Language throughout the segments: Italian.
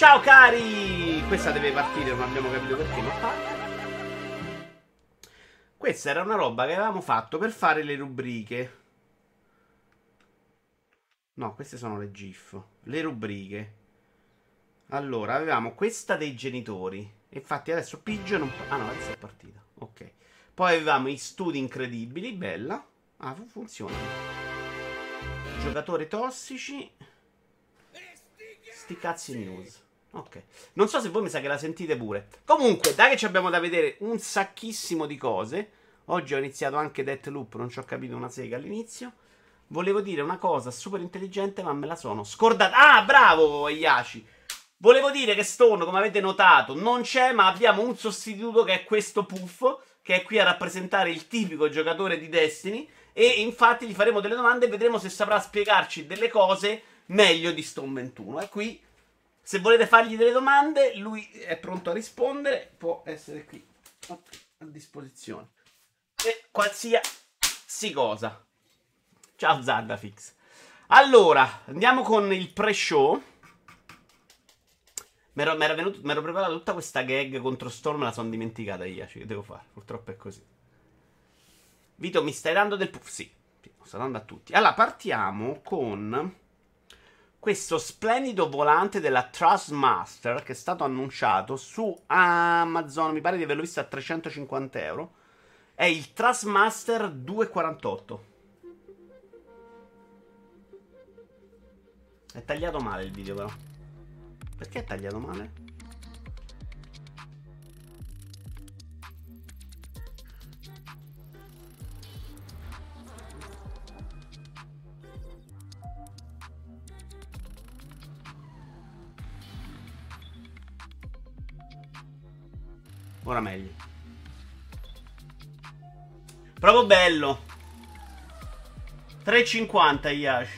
Ciao cari! Questa deve partire, non abbiamo capito perché, ma parte. Questa era una roba che avevamo fatto per fare le rubriche. No, queste sono le GIF. Le rubriche. Allora, avevamo questa dei genitori. Infatti adesso Pigeon non... Ah no, adesso è partita. Ok. Poi avevamo i studi incredibili, bella. Ah, funziona. Giocatori tossici. Sti cazzi news. Ok. Non so se voi mi sa che la sentite pure. Comunque, dai che ci abbiamo da vedere un sacchissimo di cose. Oggi ho iniziato anche Deathloop, non ci ho capito una sega all'inizio. Volevo dire una cosa super intelligente, ma me la sono scordata. Ah, bravo, Yashi. Volevo dire che Stone, come avete notato, non c'è, ma abbiamo un sostituto che è questo puffo, che è qui a rappresentare il tipico giocatore di Destiny. E infatti gli faremo delle domande e vedremo se saprà spiegarci delle cose meglio di Stone 21. E qui, se volete fargli delle domande, lui è pronto a rispondere, può essere qui a disposizione. E qualsiasi cosa. Ciao Zardafix. Allora, andiamo con il pre-show. Mi ero, preparato tutta questa gag contro Storm, me la sono dimenticata io. Che devo fare? Purtroppo è così. Vito, mi stai dando del puff? Sì, lo sto dando a tutti. Allora, partiamo con questo splendido volante della Trustmaster che è stato annunciato su Amazon. Mi pare di averlo visto a 350 euro. È il Trustmaster 248. È tagliato male il video, però. Perché è tagliato male? Ora meglio. Proprio bello. 3,50 Yash.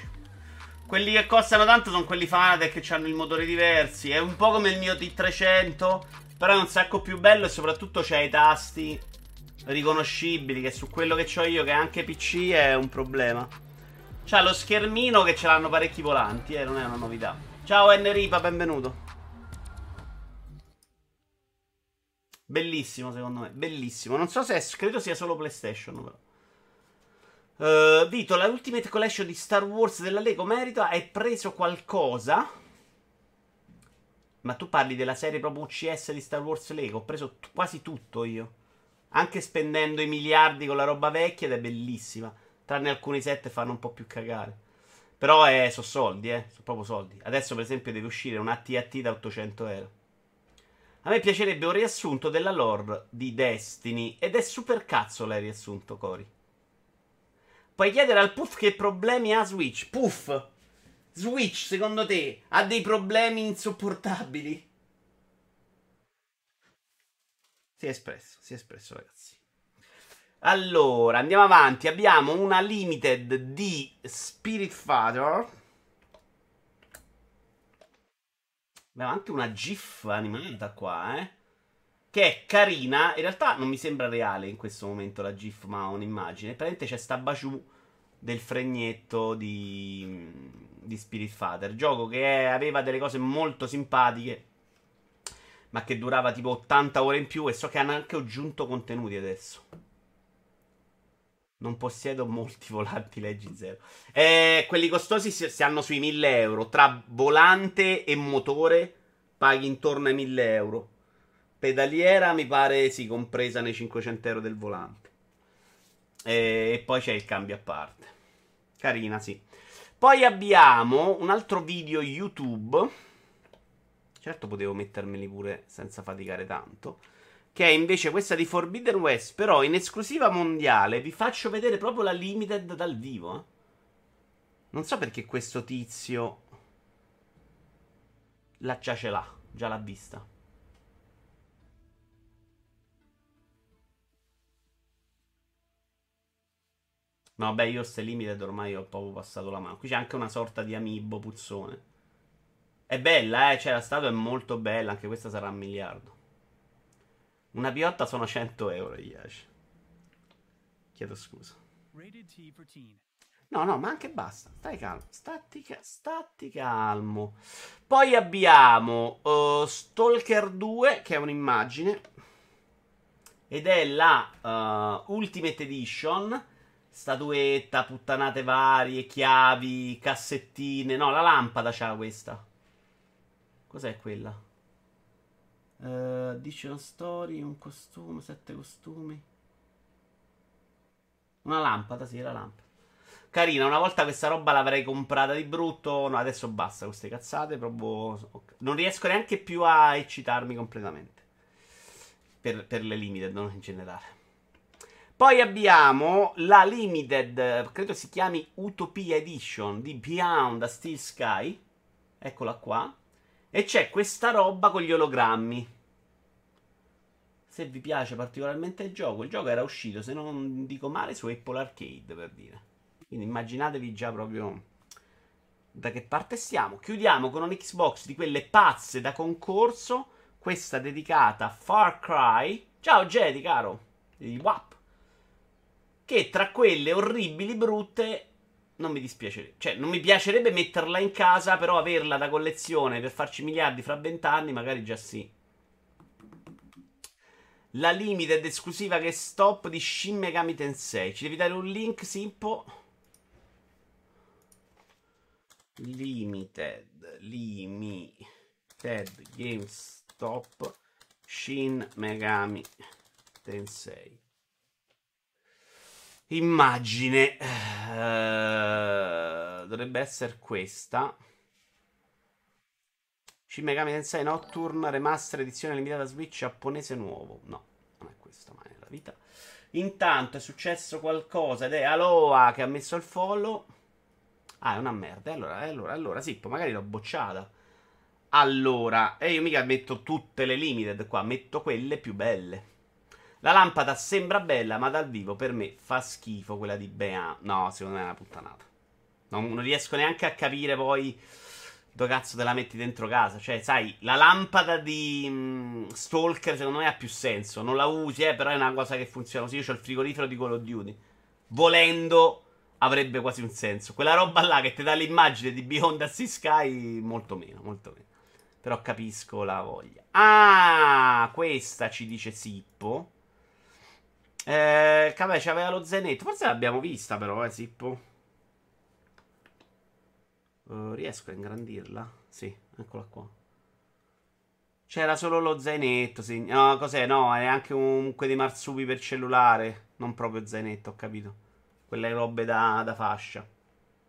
Quelli che costano tanto sono quelli Fanatec che hanno i motori diversi. È un po' come il mio T300, però è un sacco più bello e soprattutto c'ha i tasti riconoscibili, che su quello che ho io, che è anche PC, è un problema. C'ha lo schermino che ce l'hanno parecchi volanti, eh, non è una novità. Ciao Enripa, benvenuto. Bellissimo secondo me, bellissimo. Non so se è, credo sia solo PlayStation però. Uh, Vito, la Ultimate Collection di Star Wars della Lego merita? Hai preso qualcosa? Ma tu parli della serie proprio UCS di Star Wars Lego? Ho preso t- quasi tutto io. Anche spendendo i miliardi con la roba vecchia ed è bellissima. Tranne alcuni set fanno un po' più cagare. Però eh, sono soldi, eh. Sono proprio soldi. Adesso, per esempio, deve uscire un ATT da 800 euro. A me piacerebbe un riassunto della lore di Destiny. Ed è super cazzo l'hai riassunto, Cori. Puoi chiedere al Puff che problemi ha Switch. Puff, Switch, secondo te, ha dei problemi insopportabili? Si è espresso, si è espresso, ragazzi. Allora, andiamo avanti. Abbiamo una limited di Spirit Father. Abbiamo anche una GIF animata qua, eh. Che è carina. In realtà non mi sembra reale in questo momento la GIF, ma un'immagine. Praticamente c'è sta Baciù del fregnetto di, di Spirit Father. Gioco che è, aveva delle cose molto simpatiche, ma che durava tipo 80 ore in più. E so che hanno anche aggiunto contenuti adesso. Non possiedo molti volanti leggi zero. Eh, quelli costosi si, si, hanno sui 1000 euro. Tra volante e motore paghi intorno ai 1000 euro. Pedaliera mi pare sì, compresa nei 500 euro del volante. E, e poi c'è il cambio a parte. Carina, sì. Poi abbiamo un altro video YouTube. Certo potevo mettermeli pure senza faticare tanto. Che è invece questa di Forbidden West. Però in esclusiva mondiale vi faccio vedere proprio la limited dal vivo. Eh. Non so perché questo tizio. La già ce l'ha. Già l'ha vista. No, vabbè, io ste limited ormai ho proprio passato la mano. Qui c'è anche una sorta di amiibo puzzone. È bella, eh? Cioè, la statua è molto bella. Anche questa sarà un miliardo. Una piotta sono 100 euro, Yash. Chiedo scusa. No, no, ma anche basta. Stai calmo. Stati, stati calmo. Poi abbiamo uh, Stalker 2, che è un'immagine. Ed è la uh, Ultimate Edition. Statuetta, puttanate varie, chiavi, cassettine. No, la lampada c'ha questa. Cos'è quella? Uh, Edition Story, un costume, sette costumi. Una lampada, sì, la lampada. Carina, una volta questa roba l'avrei comprata di brutto. No, adesso basta queste cazzate. Proprio... Non riesco neanche più a eccitarmi completamente. Per, per le limited, non in generale. Poi abbiamo la limited, credo si chiami Utopia Edition di Beyond the Steel Sky. Eccola qua. E c'è questa roba con gli ologrammi. Se vi piace particolarmente il gioco, il gioco era uscito, se non dico male, su Apple Arcade per dire. Quindi immaginatevi già proprio da che parte stiamo. Chiudiamo con un Xbox di quelle pazze da concorso. Questa dedicata a Far Cry. Ciao Jedi, caro. WAP. Che tra quelle orribili, brutte, non mi dispiacerebbe. Cioè, non mi piacerebbe metterla in casa, però averla da collezione per farci miliardi fra vent'anni, magari già sì. La limited esclusiva che stop di Shin Megami Tensei. Ci devi dare un link, Simpo? Limited, Limited GameStop Shin Megami Tensei. Immagine uh, dovrebbe essere questa. Shin Megami Tensei Nocturne Remaster edizione limitata Switch giapponese nuovo. No, non è questa mai nella vita. Intanto è successo qualcosa ed è Aloha che ha messo il follow. Ah, è una merda. Allora, allora, allora, sì, magari l'ho bocciata. Allora, e io mica metto tutte le limited qua, metto quelle più belle. La lampada sembra bella, ma dal vivo per me fa schifo quella di Bea. No, secondo me è una puttanata. Non, non riesco neanche a capire poi dove cazzo te la metti dentro casa. Cioè, sai, la lampada di um, Stalker secondo me ha più senso. Non la usi, eh, però è una cosa che funziona così. Io ho il frigorifero di Call of Duty. Volendo avrebbe quasi un senso. Quella roba là che ti dà l'immagine di Beyond the Sea Sky, molto meno, molto meno. Però capisco la voglia. Ah, questa ci dice Sippo. Eh, vabbè, c'aveva lo zainetto. Forse l'abbiamo vista però, eh, Sippo. Uh, riesco a ingrandirla? Sì, eccola qua. C'era solo lo zainetto, sì. No, cos'è? No, è anche un di marsupi per cellulare. Non proprio zainetto, ho capito quelle robe da, da fascia.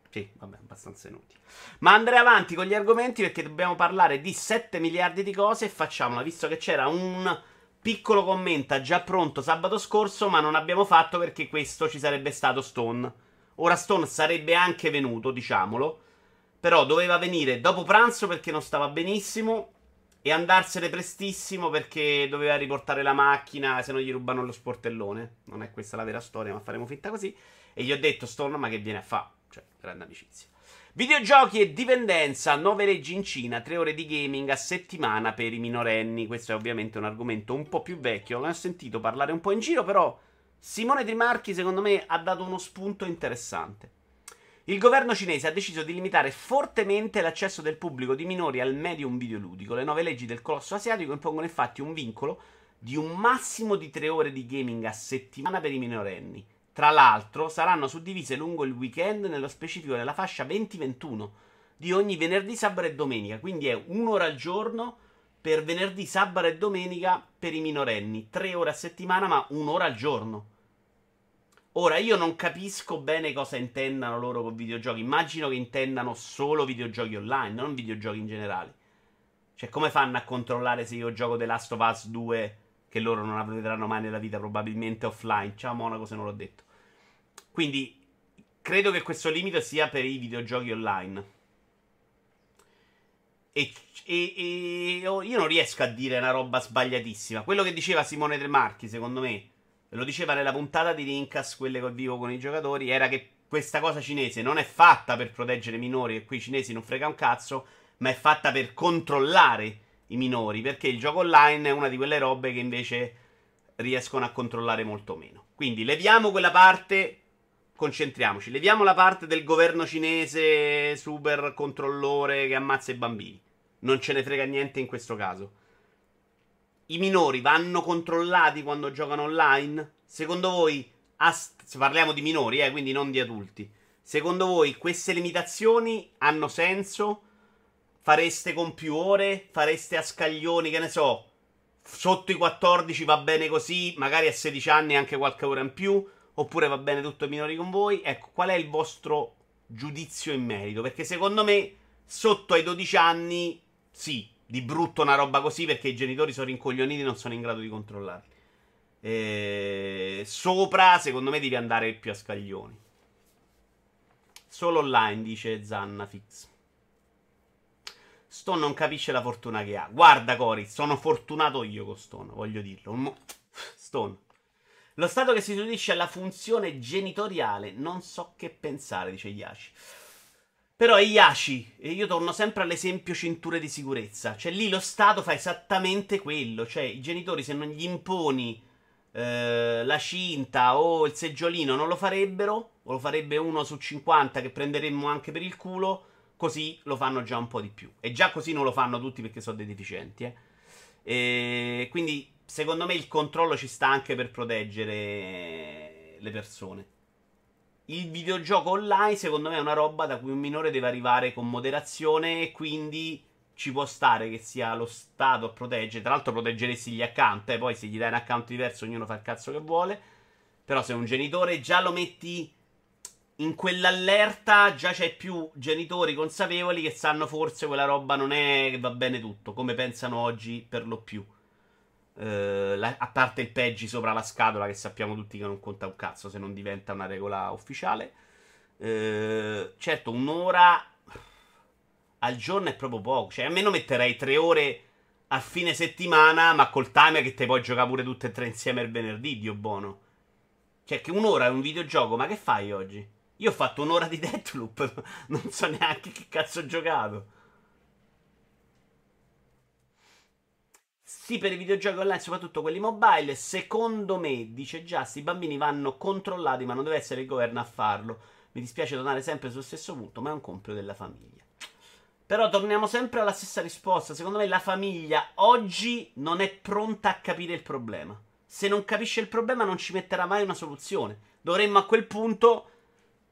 Sì, vabbè, abbastanza inutili. Ma andrei avanti con gli argomenti perché dobbiamo parlare di 7 miliardi di cose e facciamola, visto che c'era un piccolo commento già pronto sabato scorso, ma non abbiamo fatto perché questo ci sarebbe stato Stone. Ora Stone sarebbe anche venuto, diciamolo, però doveva venire dopo pranzo perché non stava benissimo e andarsene prestissimo perché doveva riportare la macchina se non gli rubano lo sportellone. Non è questa la vera storia, ma faremo finta così. E gli ho detto, Storm, ma che viene a fare? Cioè, grande amicizia. Videogiochi e dipendenza, 9 leggi in Cina, 3 ore di gaming a settimana per i minorenni. Questo è ovviamente un argomento un po' più vecchio, ne ho sentito parlare un po' in giro, però Simone Di Marchi secondo me ha dato uno spunto interessante. Il governo cinese ha deciso di limitare fortemente l'accesso del pubblico di minori al medium videoludico. Le nuove leggi del colosso asiatico impongono infatti un vincolo di un massimo di 3 ore di gaming a settimana per i minorenni tra l'altro, saranno suddivise lungo il weekend, nello specifico nella fascia 20-21 di ogni venerdì, sabato e domenica. Quindi è un'ora al giorno per venerdì, sabato e domenica per i minorenni. Tre ore a settimana, ma un'ora al giorno. Ora, io non capisco bene cosa intendano loro con videogiochi. Immagino che intendano solo videogiochi online, non videogiochi in generale. Cioè, come fanno a controllare se io gioco The Last of Us 2 che loro non vedranno mai nella vita, probabilmente offline. Ciao Monaco se non l'ho detto. Quindi credo che questo limite sia per i videogiochi online. E, e, e, io non riesco a dire una roba sbagliatissima. Quello che diceva Simone De Marchi, secondo me, lo diceva nella puntata di Lincas, quelle che vivo con i giocatori, era che questa cosa cinese non è fatta per proteggere i minori, e qui i cinesi non frega un cazzo, ma è fatta per controllare i minori, perché il gioco online è una di quelle robe che invece riescono a controllare molto meno. Quindi leviamo quella parte concentriamoci. Leviamo la parte del governo cinese super controllore che ammazza i bambini. Non ce ne frega niente in questo caso. I minori vanno controllati quando giocano online? Secondo voi, ast- parliamo di minori, eh, quindi non di adulti. Secondo voi queste limitazioni hanno senso? Fareste con più ore? Fareste a scaglioni, che ne so? Sotto i 14 va bene così, magari a 16 anni anche qualche ora in più? Oppure va bene tutto ai minori con voi? Ecco, qual è il vostro giudizio in merito? Perché secondo me, sotto ai 12 anni, sì, di brutto una roba così perché i genitori sono rincoglioniti e non sono in grado di controllarli. E... Sopra, secondo me, devi andare più a scaglioni. Solo online, dice Zannafix. Stone non capisce la fortuna che ha. Guarda, Cori, sono fortunato io con Stone, voglio dirlo. Stone. Lo Stato che si riferisce alla funzione genitoriale, non so che pensare, dice Yashi. Però è Yashi, e io torno sempre all'esempio cinture di sicurezza. Cioè lì lo Stato fa esattamente quello. Cioè i genitori se non gli imponi eh, la cinta o il seggiolino non lo farebbero, o lo farebbe uno su 50 che prenderemmo anche per il culo, così lo fanno già un po' di più. E già così non lo fanno tutti perché sono dei deficienti. Eh. E quindi secondo me il controllo ci sta anche per proteggere le persone. Il videogioco online, secondo me, è una roba da cui un minore deve arrivare con moderazione e quindi ci può stare che sia lo Stato a proteggere. Tra l'altro proteggeresti gli account, eh, poi se gli dai un account diverso ognuno fa il cazzo che vuole. Però se un genitore già lo metti in quell'allerta, già c'è più genitori consapevoli che sanno forse quella roba non è che va bene tutto, come pensano oggi per lo più. Uh, la, a parte il peggi sopra la scatola, che sappiamo tutti che non conta un cazzo se non diventa una regola ufficiale. Uh, certo, un'ora al giorno è proprio poco. Cioè, almeno metterei tre ore a fine settimana, ma col timer che te puoi giocare pure tutte e tre insieme il venerdì, Dio buono. Cioè, che un'ora è un videogioco, ma che fai oggi? Io ho fatto un'ora di Deathloop, non so neanche che cazzo ho giocato. Sì, per i videogiochi online, soprattutto quelli mobile, secondo me, dice Just, i bambini vanno controllati, ma non deve essere il governo a farlo. Mi dispiace tornare sempre sullo stesso punto, ma è un compito della famiglia. Però torniamo sempre alla stessa risposta. Secondo me la famiglia oggi non è pronta a capire il problema. Se non capisce il problema non ci metterà mai una soluzione. Dovremmo a quel punto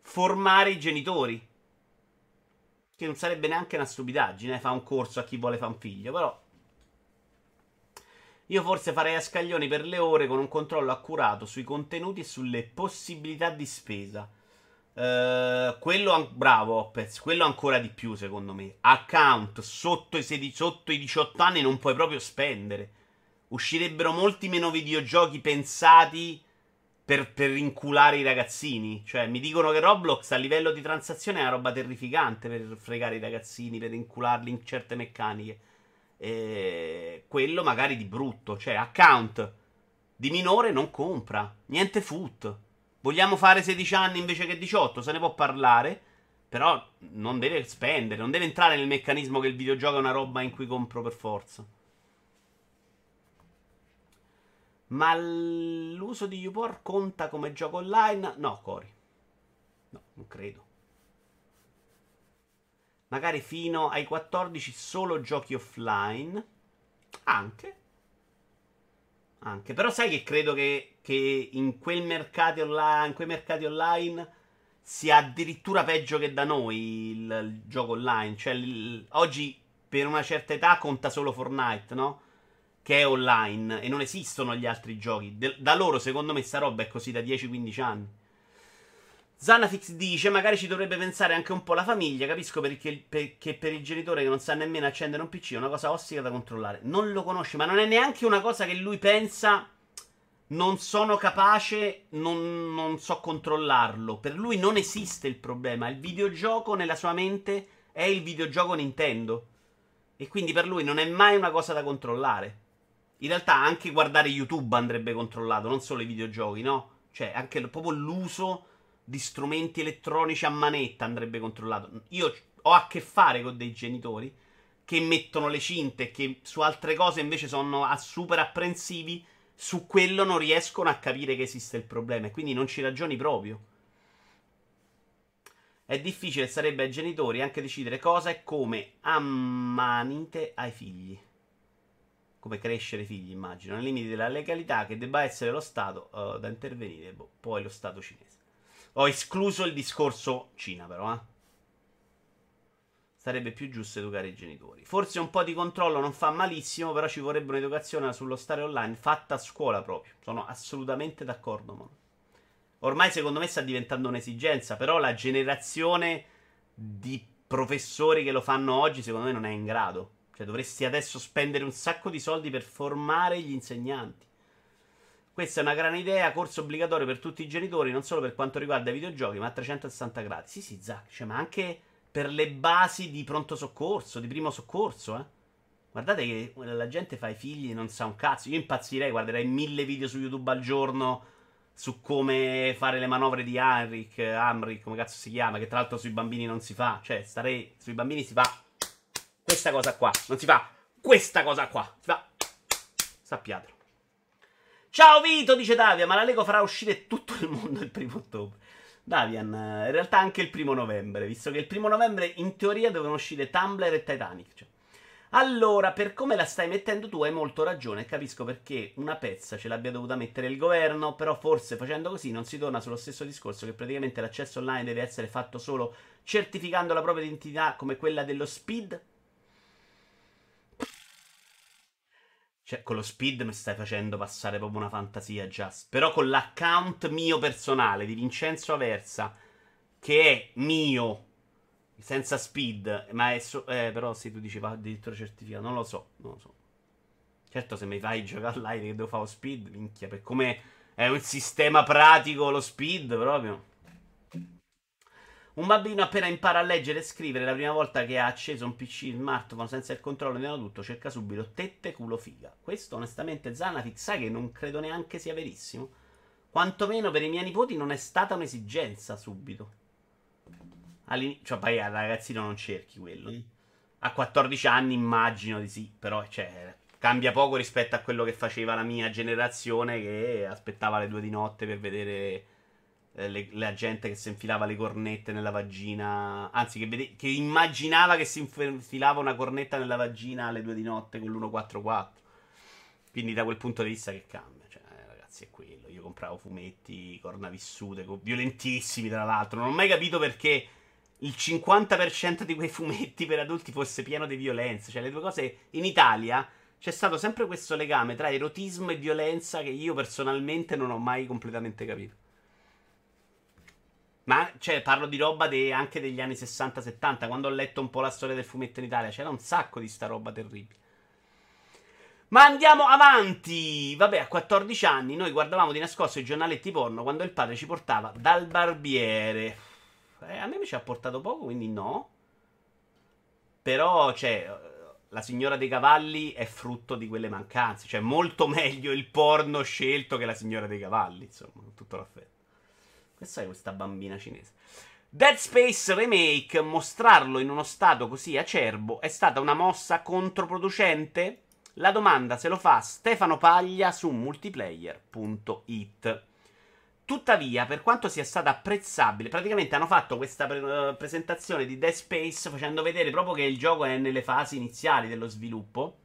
formare i genitori. Che non sarebbe neanche una stupidaggine, eh, fa un corso a chi vuole fare un figlio, però io forse farei a scaglioni per le ore con un controllo accurato sui contenuti e sulle possibilità di spesa. Uh, quello an- bravo Opez, quello ancora di più secondo me. Account sotto i, 16, sotto i 18 anni non puoi proprio spendere. Uscirebbero molti meno videogiochi pensati per, per inculare i ragazzini. Cioè, mi dicono che Roblox a livello di transazione è una roba terrificante per fregare i ragazzini, per incularli in certe meccaniche eh, quello magari di brutto, cioè account di minore non compra, niente foot. Vogliamo fare 16 anni invece che 18, se ne può parlare, però non deve spendere, non deve entrare nel meccanismo che il videogioco è una roba in cui compro per forza. Ma l'uso di YouPorn conta come gioco online? No, Cori. No, non credo. Magari fino ai 14 solo giochi offline. Anche. Anche. Però sai che credo che, che in, quel mercati online, in quei mercati online sia addirittura peggio che da noi il, il gioco online. Cioè, il, oggi per una certa età conta solo Fortnite, no? Che è online e non esistono gli altri giochi. De, da loro, secondo me, sta roba è così da 10-15 anni. Zanafix dice: Magari ci dovrebbe pensare anche un po' la famiglia. Capisco perché, perché per il genitore che non sa nemmeno accendere un PC è una cosa ostica da controllare. Non lo conosce, ma non è neanche una cosa che lui pensa. Non sono capace, non, non so controllarlo. Per lui non esiste il problema. Il videogioco nella sua mente è il videogioco Nintendo. E quindi per lui non è mai una cosa da controllare. In realtà anche guardare YouTube andrebbe controllato, non solo i videogiochi, no? Cioè, anche proprio l'uso di strumenti elettronici a manetta andrebbe controllato. Io ho a che fare con dei genitori che mettono le cinte e che su altre cose invece sono super apprensivi. Su quello non riescono a capire che esiste il problema e quindi non ci ragioni proprio. È difficile, sarebbe ai genitori anche decidere cosa e come ammanite ai figli. Come crescere figli, immagino, nei limiti della legalità che debba essere lo Stato uh, da intervenire, boh, poi lo Stato cinese. Ho escluso il discorso Cina, però, eh. Sarebbe più giusto educare i genitori. Forse un po' di controllo non fa malissimo, però ci vorrebbe un'educazione sullo stare online fatta a scuola proprio. Sono assolutamente d'accordo, Mono. Ormai secondo me sta diventando un'esigenza, però la generazione di professori che lo fanno oggi secondo me non è in grado. Cioè dovresti adesso spendere un sacco di soldi per formare gli insegnanti. Questa è una gran idea, corso obbligatorio per tutti i genitori, non solo per quanto riguarda i videogiochi, ma a 360 gradi. Sì, sì, Zac, cioè, ma anche per le basi di pronto soccorso, di primo soccorso, eh. Guardate che la gente fa i figli e non sa un cazzo. Io impazzirei, guarderei mille video su YouTube al giorno su come fare le manovre di Amric, Amric, come cazzo si chiama, che tra l'altro sui bambini non si fa. Cioè, starei sui bambini si fa questa cosa qua, non si fa questa cosa qua, si fa sappiatelo. Ciao Vito, dice Davian, ma la Lego farà uscire tutto il mondo il primo ottobre. Davian, in realtà anche il primo novembre, visto che il primo novembre in teoria devono uscire Tumblr e Titanic. Cioè. Allora, per come la stai mettendo tu hai molto ragione, capisco perché una pezza ce l'abbia dovuta mettere il governo, però forse facendo così non si torna sullo stesso discorso che praticamente l'accesso online deve essere fatto solo certificando la propria identità come quella dello speed. Cioè, con lo speed mi stai facendo passare proprio una fantasia, Just. Però con l'account mio personale di Vincenzo Aversa, che è mio, senza speed, ma è so- eh, però se tu dici va addirittura certificato, non lo so, non lo so. Certo se mi fai giocare online che devo fare speed, minchia, per come è un sistema pratico lo speed proprio. Un bambino appena impara a leggere e scrivere la prima volta che ha acceso un PC smartphone senza il controllo di tutto cerca subito tette culo figa. Questo onestamente Zanafix sai che non credo neanche sia verissimo. Quantomeno per i miei nipoti non è stata un'esigenza subito. All'inizio, cioè, poi al ragazzino non cerchi quello. A 14 anni immagino di sì, però cioè, cambia poco rispetto a quello che faceva la mia generazione che aspettava le due di notte per vedere le, la gente che si infilava le cornette nella vagina. Anzi, che, vede, che immaginava che si infilava una cornetta nella vagina alle due di notte con l'144. Quindi da quel punto di vista che cambia. Cioè, eh, ragazzi, è quello. Io compravo fumetti, corna vissute, violentissimi tra l'altro. Non ho mai capito perché il 50% di quei fumetti per adulti fosse pieno di violenza. Cioè, le due cose in Italia c'è stato sempre questo legame tra erotismo e violenza che io personalmente non ho mai completamente capito. Ma cioè, parlo di roba de, anche degli anni 60-70. Quando ho letto un po' la storia del fumetto in Italia, c'era un sacco di sta roba terribile. Ma andiamo avanti! Vabbè, a 14 anni noi guardavamo di nascosto i giornaletti porno quando il padre ci portava dal barbiere. Eh, a me mi ci ha portato poco, quindi no. Però, cioè, la signora dei cavalli è frutto di quelle mancanze. Cioè, molto meglio il porno scelto che la signora dei cavalli, insomma, con tutto l'affetto. Questa è questa bambina cinese. Dead Space Remake, mostrarlo in uno stato così acerbo è stata una mossa controproducente? La domanda se lo fa Stefano Paglia su multiplayer.it. Tuttavia, per quanto sia stata apprezzabile, praticamente hanno fatto questa pre- presentazione di Dead Space facendo vedere proprio che il gioco è nelle fasi iniziali dello sviluppo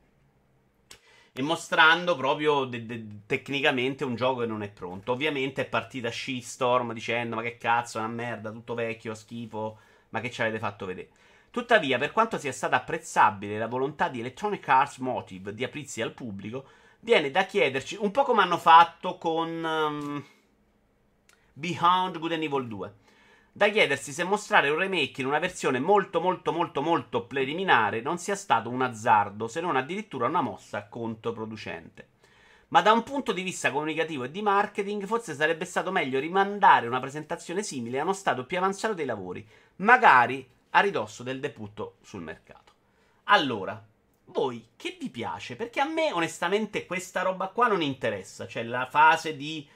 e mostrando proprio de- de- tecnicamente un gioco che non è pronto. Ovviamente è partita Shitstorm dicendo ma che cazzo, una merda, tutto vecchio, schifo, ma che ci avete fatto vedere. Tuttavia, per quanto sia stata apprezzabile la volontà di Electronic Arts Motive di aprirsi al pubblico, viene da chiederci, un po' come hanno fatto con um, Beyond Good and Evil 2 da chiedersi se mostrare un remake in una versione molto molto molto molto preliminare non sia stato un azzardo, se non addirittura una mossa controproducente. Ma da un punto di vista comunicativo e di marketing, forse sarebbe stato meglio rimandare una presentazione simile a uno stato più avanzato dei lavori, magari a ridosso del debutto sul mercato. Allora, voi che vi piace? Perché a me onestamente questa roba qua non interessa, cioè la fase di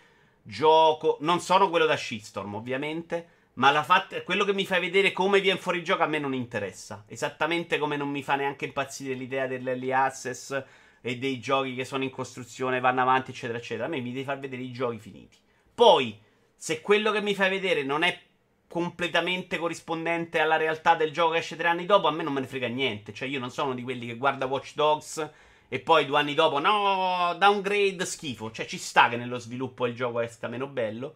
gioco, non sono quello da Shitstorm ovviamente, ma fat- quello che mi fai vedere come viene fuori gioco a me non interessa. Esattamente come non mi fa neanche impazzire l'idea dell'early access e dei giochi che sono in costruzione, vanno avanti, eccetera, eccetera. A me mi devi far vedere i giochi finiti. Poi, se quello che mi fai vedere non è completamente corrispondente alla realtà del gioco che esce tre anni dopo, a me non me ne frega niente. Cioè, io non sono di quelli che guarda Watch Dogs e poi due anni dopo, no, downgrade, schifo. Cioè, ci sta che nello sviluppo il gioco esca meno bello.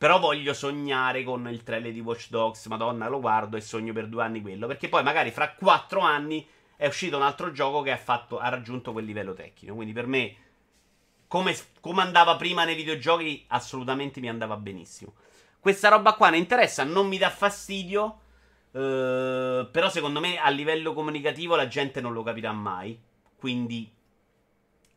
Però voglio sognare con il trailer di Watch Dogs. Madonna, lo guardo e sogno per due anni quello. Perché poi magari fra quattro anni è uscito un altro gioco che ha, fatto, ha raggiunto quel livello tecnico. Quindi per me, come, come andava prima nei videogiochi, assolutamente mi andava benissimo. Questa roba qua ne interessa, non mi dà fastidio. Uh, però secondo me a livello comunicativo la gente non lo capirà mai. Quindi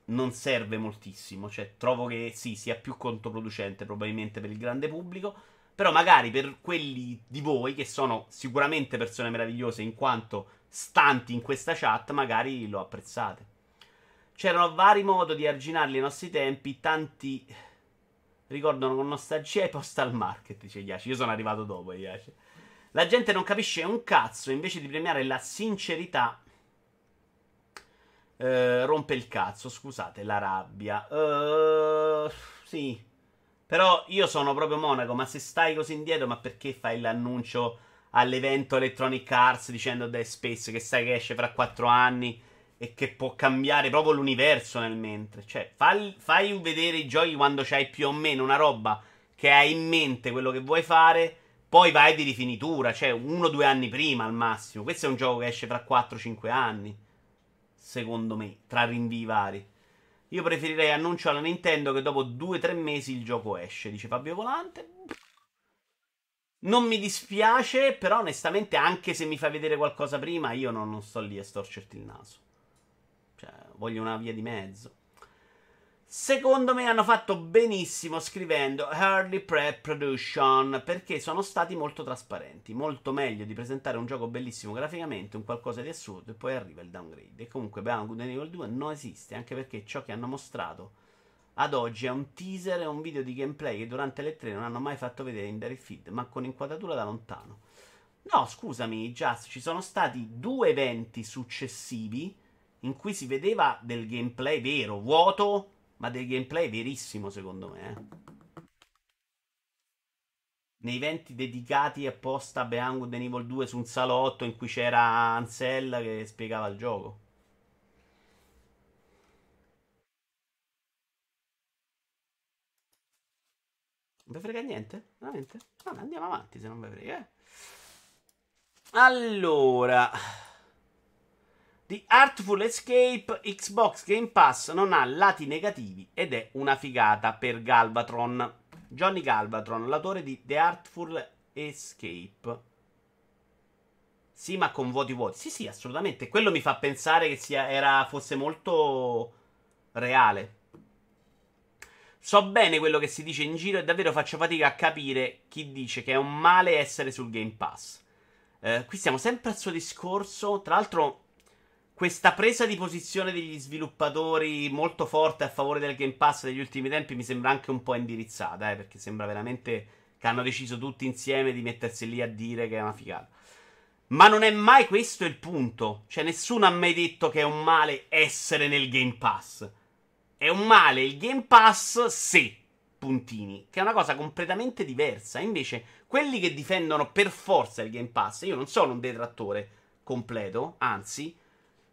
non serve moltissimo. Cioè, trovo che sì, sia più controproducente probabilmente per il grande pubblico. Però magari per quelli di voi che sono sicuramente persone meravigliose in quanto stanti in questa chat, magari lo apprezzate. C'erano vari modi di arginarli ai nostri tempi, tanti ricordano con nostalgia i postal market, dice Yashi. Io sono arrivato dopo, Yashi. La gente non capisce un cazzo, invece di premiare la sincerità, eh, rompe il cazzo, scusate, la rabbia. Uh, sì. Però io sono proprio Monaco, ma se stai così indietro, ma perché fai l'annuncio all'evento Electronic Arts dicendo Dead Space che sai che esce fra 4 anni? e che può cambiare proprio l'universo nel mentre. Cioè, fai, fai vedere i giochi quando c'hai più o meno una roba che hai in mente quello che vuoi fare, poi vai di rifinitura, cioè uno o due anni prima al massimo. Questo è un gioco che esce fra 4-5 anni, secondo me, tra rinvii vari. Io preferirei annuncio alla Nintendo che dopo 2-3 mesi il gioco esce, dice Fabio Volante. Non mi dispiace, però onestamente anche se mi fai vedere qualcosa prima, io non, non sto lì a storcerti il naso. Cioè, voglio una via di mezzo. Secondo me hanno fatto benissimo scrivendo Early Prep Production perché sono stati molto trasparenti, molto meglio di presentare un gioco bellissimo graficamente, un qualcosa di assurdo e poi arriva il downgrade. E comunque Beyond Good and Evil 2 non esiste, anche perché ciò che hanno mostrato ad oggi è un teaser e un video di gameplay che durante le tre non hanno mai fatto vedere in direct feed, ma con inquadratura da lontano. No, scusami, Just, ci sono stati due eventi successivi in cui si vedeva del gameplay vero, vuoto, ma del gameplay verissimo secondo me. Eh. Nei eventi dedicati apposta a Beyond Good and Evil 2 su un salotto in cui c'era Ansel che spiegava il gioco. Non vi frega niente? Veramente? Vabbè, andiamo avanti se non vi frega. Eh. Allora. The Artful Escape Xbox Game Pass non ha lati negativi ed è una figata per Galvatron. Johnny Galvatron, l'autore di The Artful Escape. Sì, ma con voti vuoti. Sì, sì, assolutamente. Quello mi fa pensare che sia, era, fosse molto reale. So bene quello che si dice in giro e davvero faccio fatica a capire chi dice che è un male essere sul Game Pass. Eh, qui siamo sempre al suo discorso. Tra l'altro, questa presa di posizione degli sviluppatori molto forte a favore del Game Pass degli ultimi tempi mi sembra anche un po' indirizzata, eh, perché sembra veramente che hanno deciso tutti insieme di mettersi lì a dire che è una figata. Ma non è mai questo il punto. Cioè, nessuno ha mai detto che è un male essere nel Game Pass. È un male il Game Pass se, puntini, che è una cosa completamente diversa. Invece, quelli che difendono per forza il Game Pass, io non sono un detrattore completo, anzi,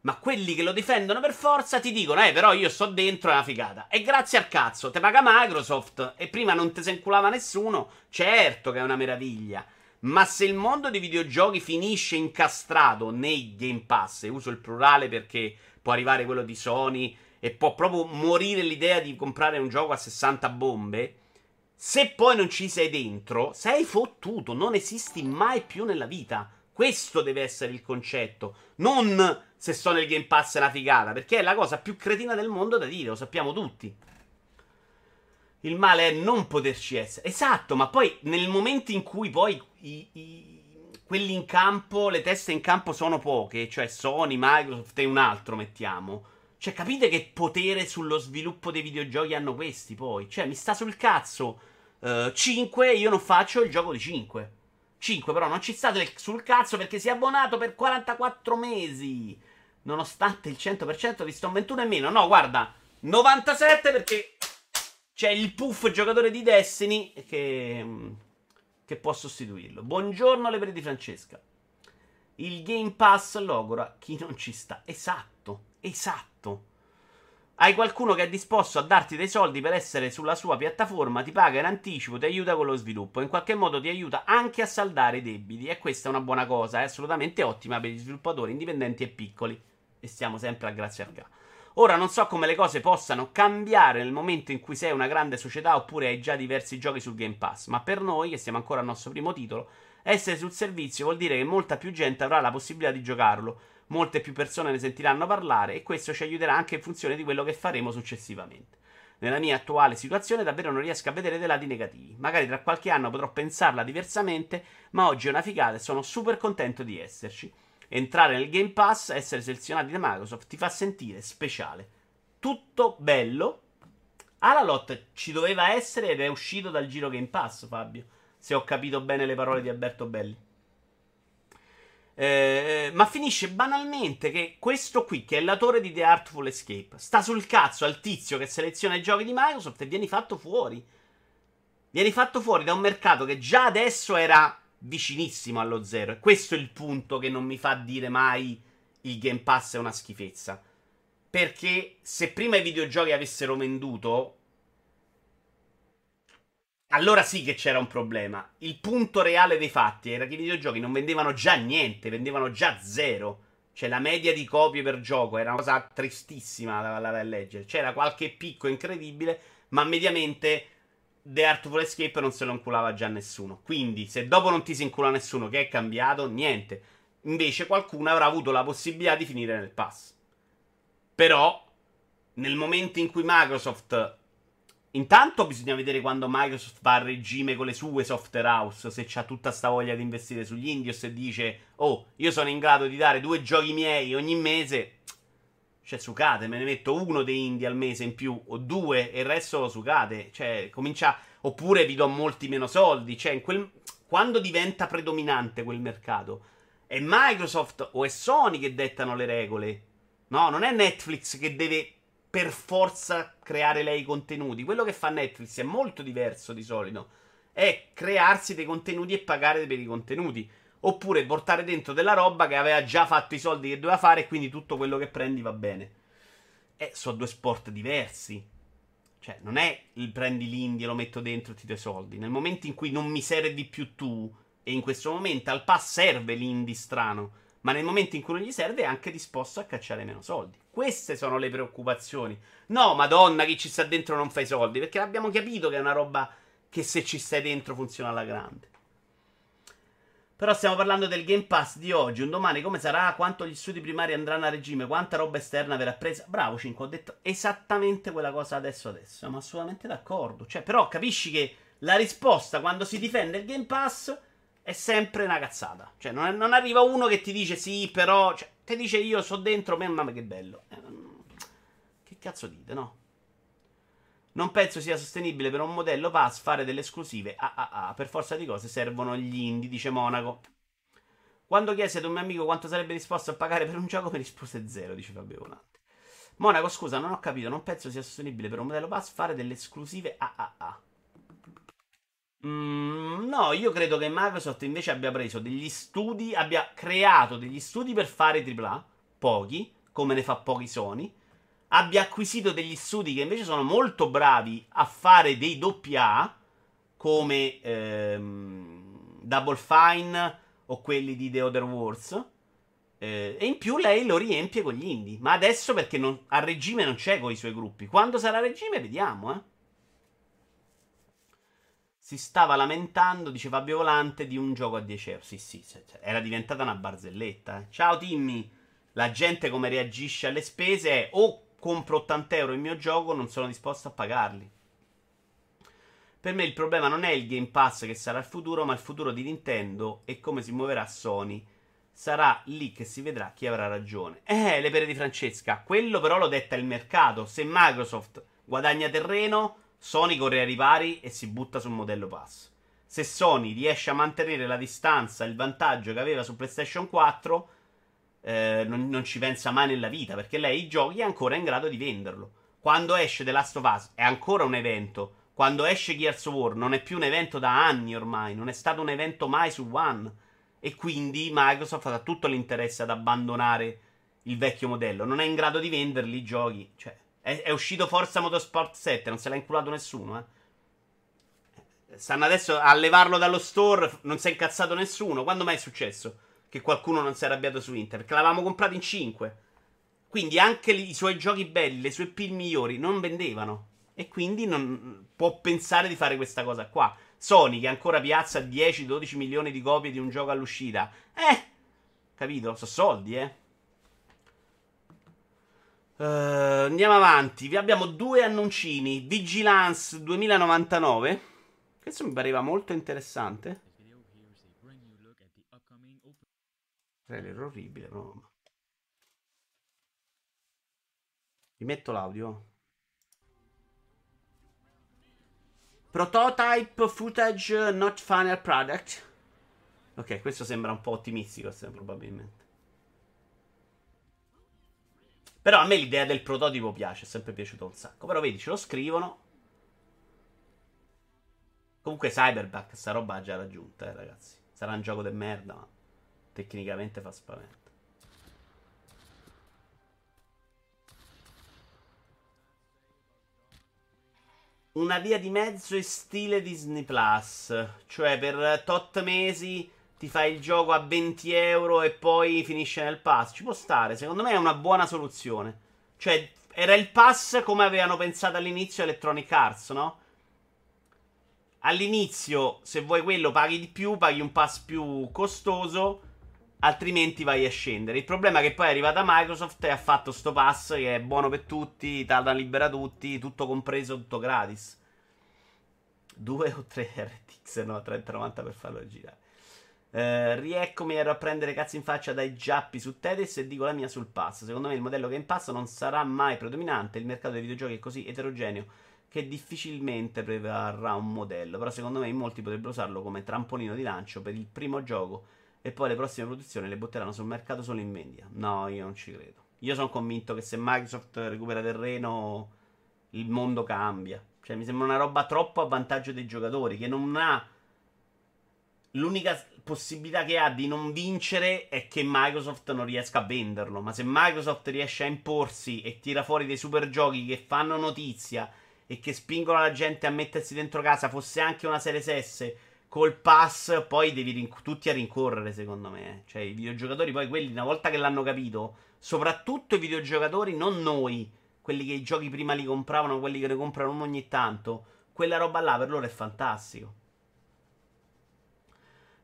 ma quelli che lo difendono per forza ti dicono, eh, però io sto dentro, è una figata. E grazie al cazzo, te paga Microsoft e prima non te se inculava nessuno, certo che è una meraviglia. Ma se il mondo dei videogiochi finisce incastrato nei Game Pass, e uso il plurale perché può arrivare quello di Sony e può proprio morire l'idea di comprare un gioco a 60 bombe, se poi non ci sei dentro, sei fottuto, non esisti mai più nella vita. Questo deve essere il concetto. Non se sto nel Game Pass è una figata, perché è la cosa più cretina del mondo da dire, lo sappiamo tutti. Il male è non poterci essere. Esatto, ma poi nel momento in cui poi i, i, quelli in campo, le teste in campo sono poche, cioè Sony, Microsoft e un altro mettiamo. Cioè, capite che potere sullo sviluppo dei videogiochi hanno questi poi? Cioè, mi sta sul cazzo. Uh, eh, 5, io non faccio il gioco di 5. 5 però non ci state sul cazzo perché si è abbonato per 44 mesi. Nonostante il 100% di Stone 21 e meno. No, guarda, 97 perché c'è il puff giocatore di Destiny che... che può sostituirlo. Buongiorno, le pere di Francesca. Il Game Pass logora chi non ci sta. Esatto, esatto. Hai qualcuno che è disposto a darti dei soldi per essere sulla sua piattaforma, ti paga in anticipo, ti aiuta con lo sviluppo, in qualche modo ti aiuta anche a saldare i debiti. E questa è una buona cosa, è assolutamente ottima per gli sviluppatori indipendenti e piccoli. E stiamo sempre a grazie al caso. Ora non so come le cose possano cambiare nel momento in cui sei una grande società oppure hai già diversi giochi sul Game Pass, ma per noi, che siamo ancora al nostro primo titolo, essere sul servizio vuol dire che molta più gente avrà la possibilità di giocarlo molte più persone ne sentiranno parlare e questo ci aiuterà anche in funzione di quello che faremo successivamente. Nella mia attuale situazione davvero non riesco a vedere dei lati negativi. Magari tra qualche anno potrò pensarla diversamente, ma oggi è una figata e sono super contento di esserci. Entrare nel Game Pass, essere selezionati da Microsoft ti fa sentire speciale. Tutto bello. Alla lot ci doveva essere ed è uscito dal giro Game Pass, Fabio. Se ho capito bene le parole di Alberto Belli. Eh, ma finisce banalmente che questo qui, che è l'autore di The Artful Escape, sta sul cazzo al tizio che seleziona i giochi di Microsoft e vieni fatto fuori. Vieni fatto fuori da un mercato che già adesso era vicinissimo allo zero. E questo è il punto che non mi fa dire mai il Game Pass è una schifezza. Perché se prima i videogiochi avessero venduto allora sì che c'era un problema. Il punto reale dei fatti era che i videogiochi non vendevano già niente, vendevano già zero. Cioè la media di copie per gioco era una cosa tristissima da, da, da leggere. C'era qualche picco incredibile, ma mediamente The Artful Escape non se lo inculava già nessuno. Quindi, se dopo non ti si incula nessuno, che è cambiato? Niente. Invece qualcuno avrà avuto la possibilità di finire nel pass. Però, nel momento in cui Microsoft Intanto bisogna vedere quando Microsoft va a regime con le sue software house, se c'ha tutta sta voglia di investire sugli indie o se dice "Oh, io sono in grado di dare due giochi miei ogni mese". Cioè, sucate, me ne metto uno dei indie al mese in più o due e il resto lo sucate, cioè comincia oppure vi do molti meno soldi, cioè quel quando diventa predominante quel mercato è Microsoft o è Sony che dettano le regole. No, non è Netflix che deve per forza creare lei i contenuti. Quello che fa Netflix è molto diverso di solito. È crearsi dei contenuti e pagare per i contenuti. Oppure portare dentro della roba che aveva già fatto i soldi che doveva fare e quindi tutto quello che prendi va bene. Eh, sono due sport diversi. Cioè, non è il prendi e lo metto dentro e ti do i soldi. Nel momento in cui non mi servi più tu, e in questo momento al pass serve l'indie strano ma nel momento in cui non gli serve è anche disposto a cacciare meno soldi. Queste sono le preoccupazioni. No, madonna, chi ci sta dentro non fa i soldi, perché abbiamo capito che è una roba che se ci stai dentro funziona alla grande. Però stiamo parlando del Game Pass di oggi, un domani come sarà, quanto gli studi primari andranno a regime, quanta roba esterna verrà presa. Bravo 5, ho detto esattamente quella cosa adesso adesso, siamo assolutamente d'accordo. Cioè, però capisci che la risposta quando si difende il Game Pass è sempre una cazzata. Cioè, non, non arriva uno che ti dice sì, però. Cioè, ti dice io sto dentro, mamma che bello. Eh, che cazzo dite, no? Non penso sia sostenibile per un modello pass fare delle esclusive. Ah, ah, ah, per forza di cose servono gli indie, dice Monaco. Quando chiesi ad un mio amico quanto sarebbe disposto a pagare per un gioco, mi rispose zero, dice Fabio Volante. Monaco, scusa, non ho capito, non penso sia sostenibile per un modello pass fare delle esclusive AAA. Mm, no, io credo che Microsoft invece abbia preso degli studi, abbia creato degli studi per fare AAA, pochi, come ne fa pochi Sony, abbia acquisito degli studi che invece sono molto bravi a fare dei AA, come ehm, Double Fine o quelli di The Other Wars. Eh, e in più lei lo riempie con gli indie. Ma adesso perché non, a regime non c'è con i suoi gruppi. Quando sarà a regime, vediamo, eh si stava lamentando, dice Fabio Volante, di un gioco a 10 euro. Sì, sì, era diventata una barzelletta. Eh. Ciao Timmy, la gente come reagisce alle spese è o compro 80 euro il mio gioco, non sono disposto a pagarli. Per me il problema non è il Game Pass che sarà il futuro, ma il futuro di Nintendo e come si muoverà Sony. Sarà lì che si vedrà chi avrà ragione. Eh, le pere di Francesca, quello però lo detta il mercato. Se Microsoft guadagna terreno, Sony corre ai ripari e si butta sul modello pass. Se Sony riesce a mantenere la distanza, il vantaggio che aveva su PlayStation 4, eh, non, non, ci pensa mai nella vita, perché lei i giochi è ancora in grado di venderlo. Quando esce The Last of Us è ancora un evento. Quando esce Gears of War non è più un evento da anni ormai, non è stato un evento mai su One. E quindi Microsoft ha tutto l'interesse ad abbandonare il vecchio modello. Non è in grado di venderli i giochi. Cioè, è, è uscito Forza Motorsport 7, non se l'ha inculato nessuno, eh. Stanno adesso a levarlo dallo store, non si è incazzato nessuno. Quando mai è successo che qualcuno non si è arrabbiato su Inter? Perché l'avevamo comprato in 5. Quindi anche i suoi giochi belli, le sue pill migliori non vendevano. E quindi non può pensare di fare questa cosa qua. Sony che ancora piazza 10-12 milioni di copie di un gioco all'uscita. Eh, capito? Sono soldi, eh. Uh, andiamo avanti. Vi abbiamo due annuncini. Vigilance 2099. Questo mi pareva molto interessante. Trailer orribile, no? Rimetto l'audio. Prototype footage not final product. Ok, questo sembra un po' ottimistico, probabilmente. Però a me l'idea del prototipo piace, è sempre piaciuto un sacco. Però vedi, ce lo scrivono. Comunque Cyberback sta roba ha già raggiunta, eh, ragazzi. Sarà un gioco di merda, ma tecnicamente fa spavento. Una via di mezzo è stile Disney Plus. Cioè, per tot mesi ti fai il gioco a 20 euro e poi finisce nel pass. Ci può stare, secondo me è una buona soluzione. Cioè, era il pass come avevano pensato all'inizio Electronic Arts, no? All'inizio, se vuoi quello, paghi di più, paghi un pass più costoso, altrimenti vai a scendere. Il problema è che poi è arrivata Microsoft e ha fatto sto pass che è buono per tutti, Tata libera tutti, tutto compreso, tutto gratis. Due o tre RTX no, 3090 per farlo girare. Uh, rieccomi, ero a prendere cazzo in faccia dai giappi su Tetris e dico la mia sul pass. Secondo me il modello che in pass non sarà mai predominante. Il mercato dei videogiochi è così eterogeneo che difficilmente prevarrà un modello, però secondo me in molti potrebbero usarlo come trampolino di lancio per il primo gioco e poi le prossime produzioni le butteranno sul mercato solo in vendita. No, io non ci credo. Io sono convinto che se Microsoft recupera terreno il mondo cambia. Cioè mi sembra una roba troppo a vantaggio dei giocatori che non ha l'unica possibilità che ha di non vincere è che Microsoft non riesca a venderlo. Ma se Microsoft riesce a imporsi e tira fuori dei super giochi che fanno notizia e che spingono la gente a mettersi dentro casa, fosse anche una Series S col pass, poi devi rinc- tutti a rincorrere, secondo me. Eh. Cioè, i videogiocatori, poi quelli, una volta che l'hanno capito, soprattutto i videogiocatori, non noi, quelli che i giochi prima li compravano, quelli che ne comprano ogni tanto, quella roba là per loro è fantastico.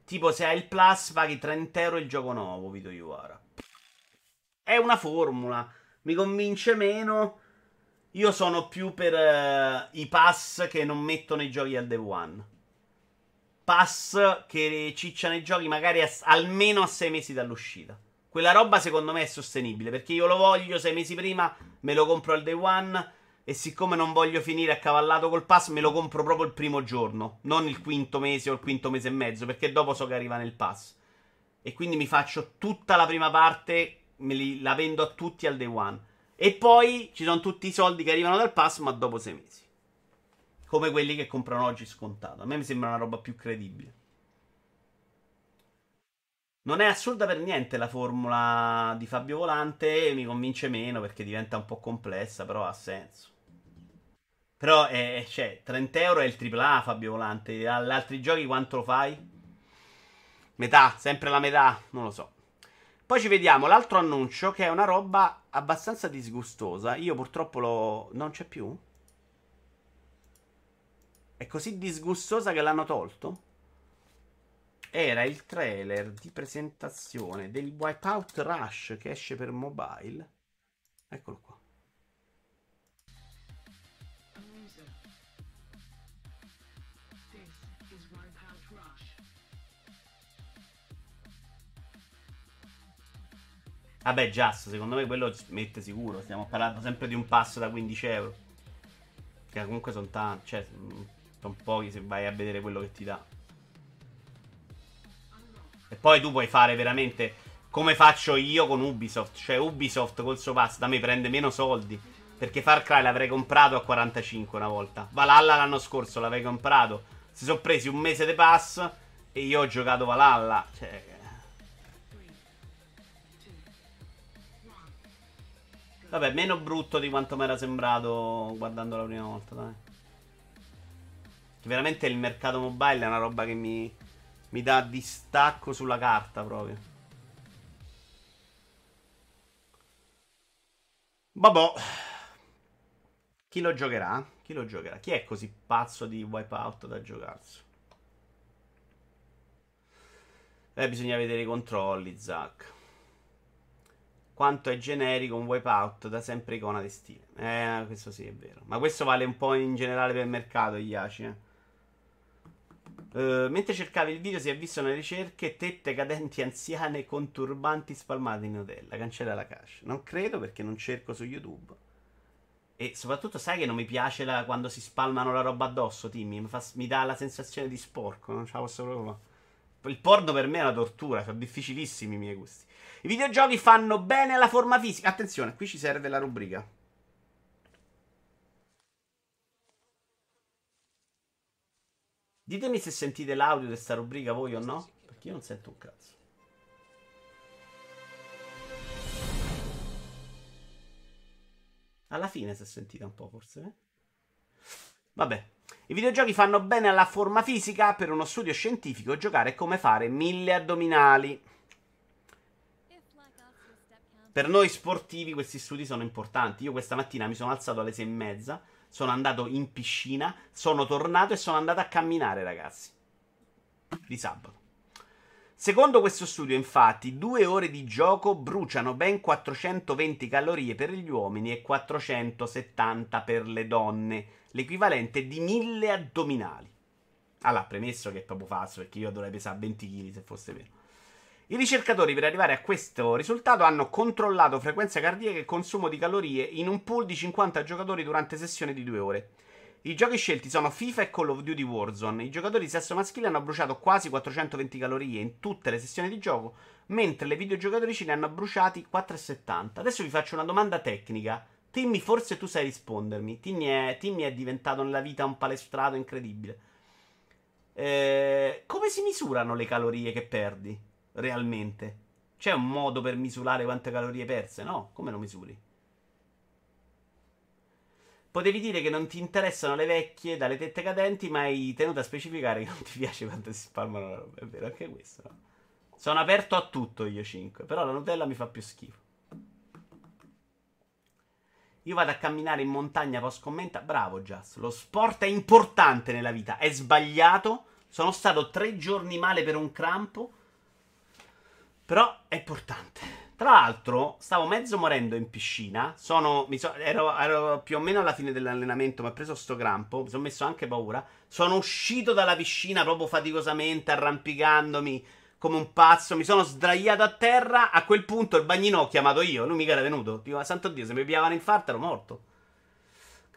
Tipo, se hai il plus, paghi 30 euro il gioco nuovo, Vito Iwara. È una formula. Mi convince meno. Io sono più per uh, i pass che non mettono i giochi al day one. Pass che cicciano i giochi magari a, almeno a sei mesi dall'uscita. Quella roba secondo me è sostenibile perché io lo voglio sei mesi prima, me lo compro al day one e siccome non voglio finire accavallato col pass me lo compro proprio il primo giorno, non il quinto mese o il quinto mese e mezzo perché dopo so che arriva nel pass. E quindi mi faccio tutta la prima parte, li, la vendo a tutti al day one. E poi ci sono tutti i soldi che arrivano dal pass, ma dopo sei mesi. Come quelli che comprano oggi scontato. A me mi sembra una roba più credibile. Non è assurda per niente la formula di Fabio Volante, mi convince meno perché diventa un po' complessa, però ha senso. Però è, cioè, 30 euro è il AAA Fabio Volante. Agli altri giochi quanto lo fai? Metà, sempre la metà, non lo so. Poi ci vediamo l'altro annuncio che è una roba abbastanza disgustosa. Io purtroppo lo... non c'è più? È così disgustosa che l'hanno tolto? Era il trailer di presentazione del Wipeout Rush che esce per mobile. Eccolo qua. Vabbè, Just, secondo me quello mette sicuro. Stiamo parlando sempre di un passo da 15 euro. Che comunque sono tanti. Cioè, sono pochi se vai a vedere quello che ti dà. E poi tu puoi fare veramente come faccio io con Ubisoft. Cioè, Ubisoft col suo pass da me prende meno soldi. Perché Far Cry l'avrei comprato a 45 una volta. Valhalla l'anno scorso l'avrei comprato. Si sono presi un mese di pass e io ho giocato Valhalla. Cioè... Vabbè, meno brutto di quanto mi era sembrato guardando la prima volta, dai. Veramente il mercato mobile è una roba che mi, mi dà distacco sulla carta proprio. Vabbè. Chi lo giocherà? Chi lo giocherà? Chi è così pazzo di Wipeout da giocarsi? Eh, bisogna vedere i controlli, Zack. Quanto è generico un Wipeout da sempre icona di stile. Eh, questo sì, è vero. Ma questo vale un po' in generale per il mercato, Iaci, eh. Uh, mentre cercavi il video si è visto nelle ricerche tette cadenti anziane con turbanti spalmati in Nutella. Cancella la cache. Non credo perché non cerco su YouTube. E soprattutto sai che non mi piace la, quando si spalmano la roba addosso, Timmy. Mi, fa, mi dà la sensazione di sporco. Non ce la posso proprio. Il porno per me è una tortura. Sono difficilissimi i miei gusti. I videogiochi fanno bene alla forma fisica. Attenzione, qui ci serve la rubrica. Ditemi se sentite l'audio di questa rubrica voi o no, perché io non sento un cazzo. Alla fine si è sentita un po', forse. Eh? Vabbè. I videogiochi fanno bene alla forma fisica. Per uno studio scientifico, giocare è come fare mille addominali. Per noi sportivi questi studi sono importanti. Io questa mattina mi sono alzato alle sei e mezza sono andato in piscina, sono tornato e sono andato a camminare, ragazzi. Di sabato. Secondo questo studio, infatti, due ore di gioco bruciano ben 420 calorie per gli uomini e 470 per le donne, l'equivalente di 1000 addominali. Allora, premesso che è proprio falso, perché io dovrei pesare 20 kg se fosse vero. I ricercatori per arrivare a questo risultato hanno controllato frequenza cardiaca e consumo di calorie in un pool di 50 giocatori durante sessioni di due ore. I giochi scelti sono FIFA e Call of Duty Warzone. I giocatori di sesso maschile hanno bruciato quasi 420 calorie in tutte le sessioni di gioco, mentre le videogiocatrici ne hanno bruciati 4,70. Adesso vi faccio una domanda tecnica. Timmy, forse tu sai rispondermi. Timmy è, Timmy è diventato nella vita un palestrato incredibile. Eh, come si misurano le calorie che perdi? Realmente? C'è un modo per misurare quante calorie perse? No? Come lo misuri? Potevi dire che non ti interessano le vecchie dalle tette cadenti, ma hai tenuto a specificare che non ti piace quanto si spalmano la roba. È vero, anche questo. No? Sono aperto a tutto io 5, però la Nutella mi fa più schifo. Io vado a camminare in montagna post commenta. Bravo, Just. Lo sport è importante nella vita. È sbagliato. Sono stato tre giorni male per un crampo. Però è importante. Tra l'altro, stavo mezzo morendo in piscina. Sono, so, ero, ero, più o meno alla fine dell'allenamento. Mi ha preso sto crampo. Mi sono messo anche paura. Sono uscito dalla piscina proprio faticosamente, arrampicandomi come un pazzo. Mi sono sdraiato a terra. A quel punto il bagnino ho chiamato io. Lui mica era venuto. Dico, santo Dio, se mi pigliavano infarto ero morto.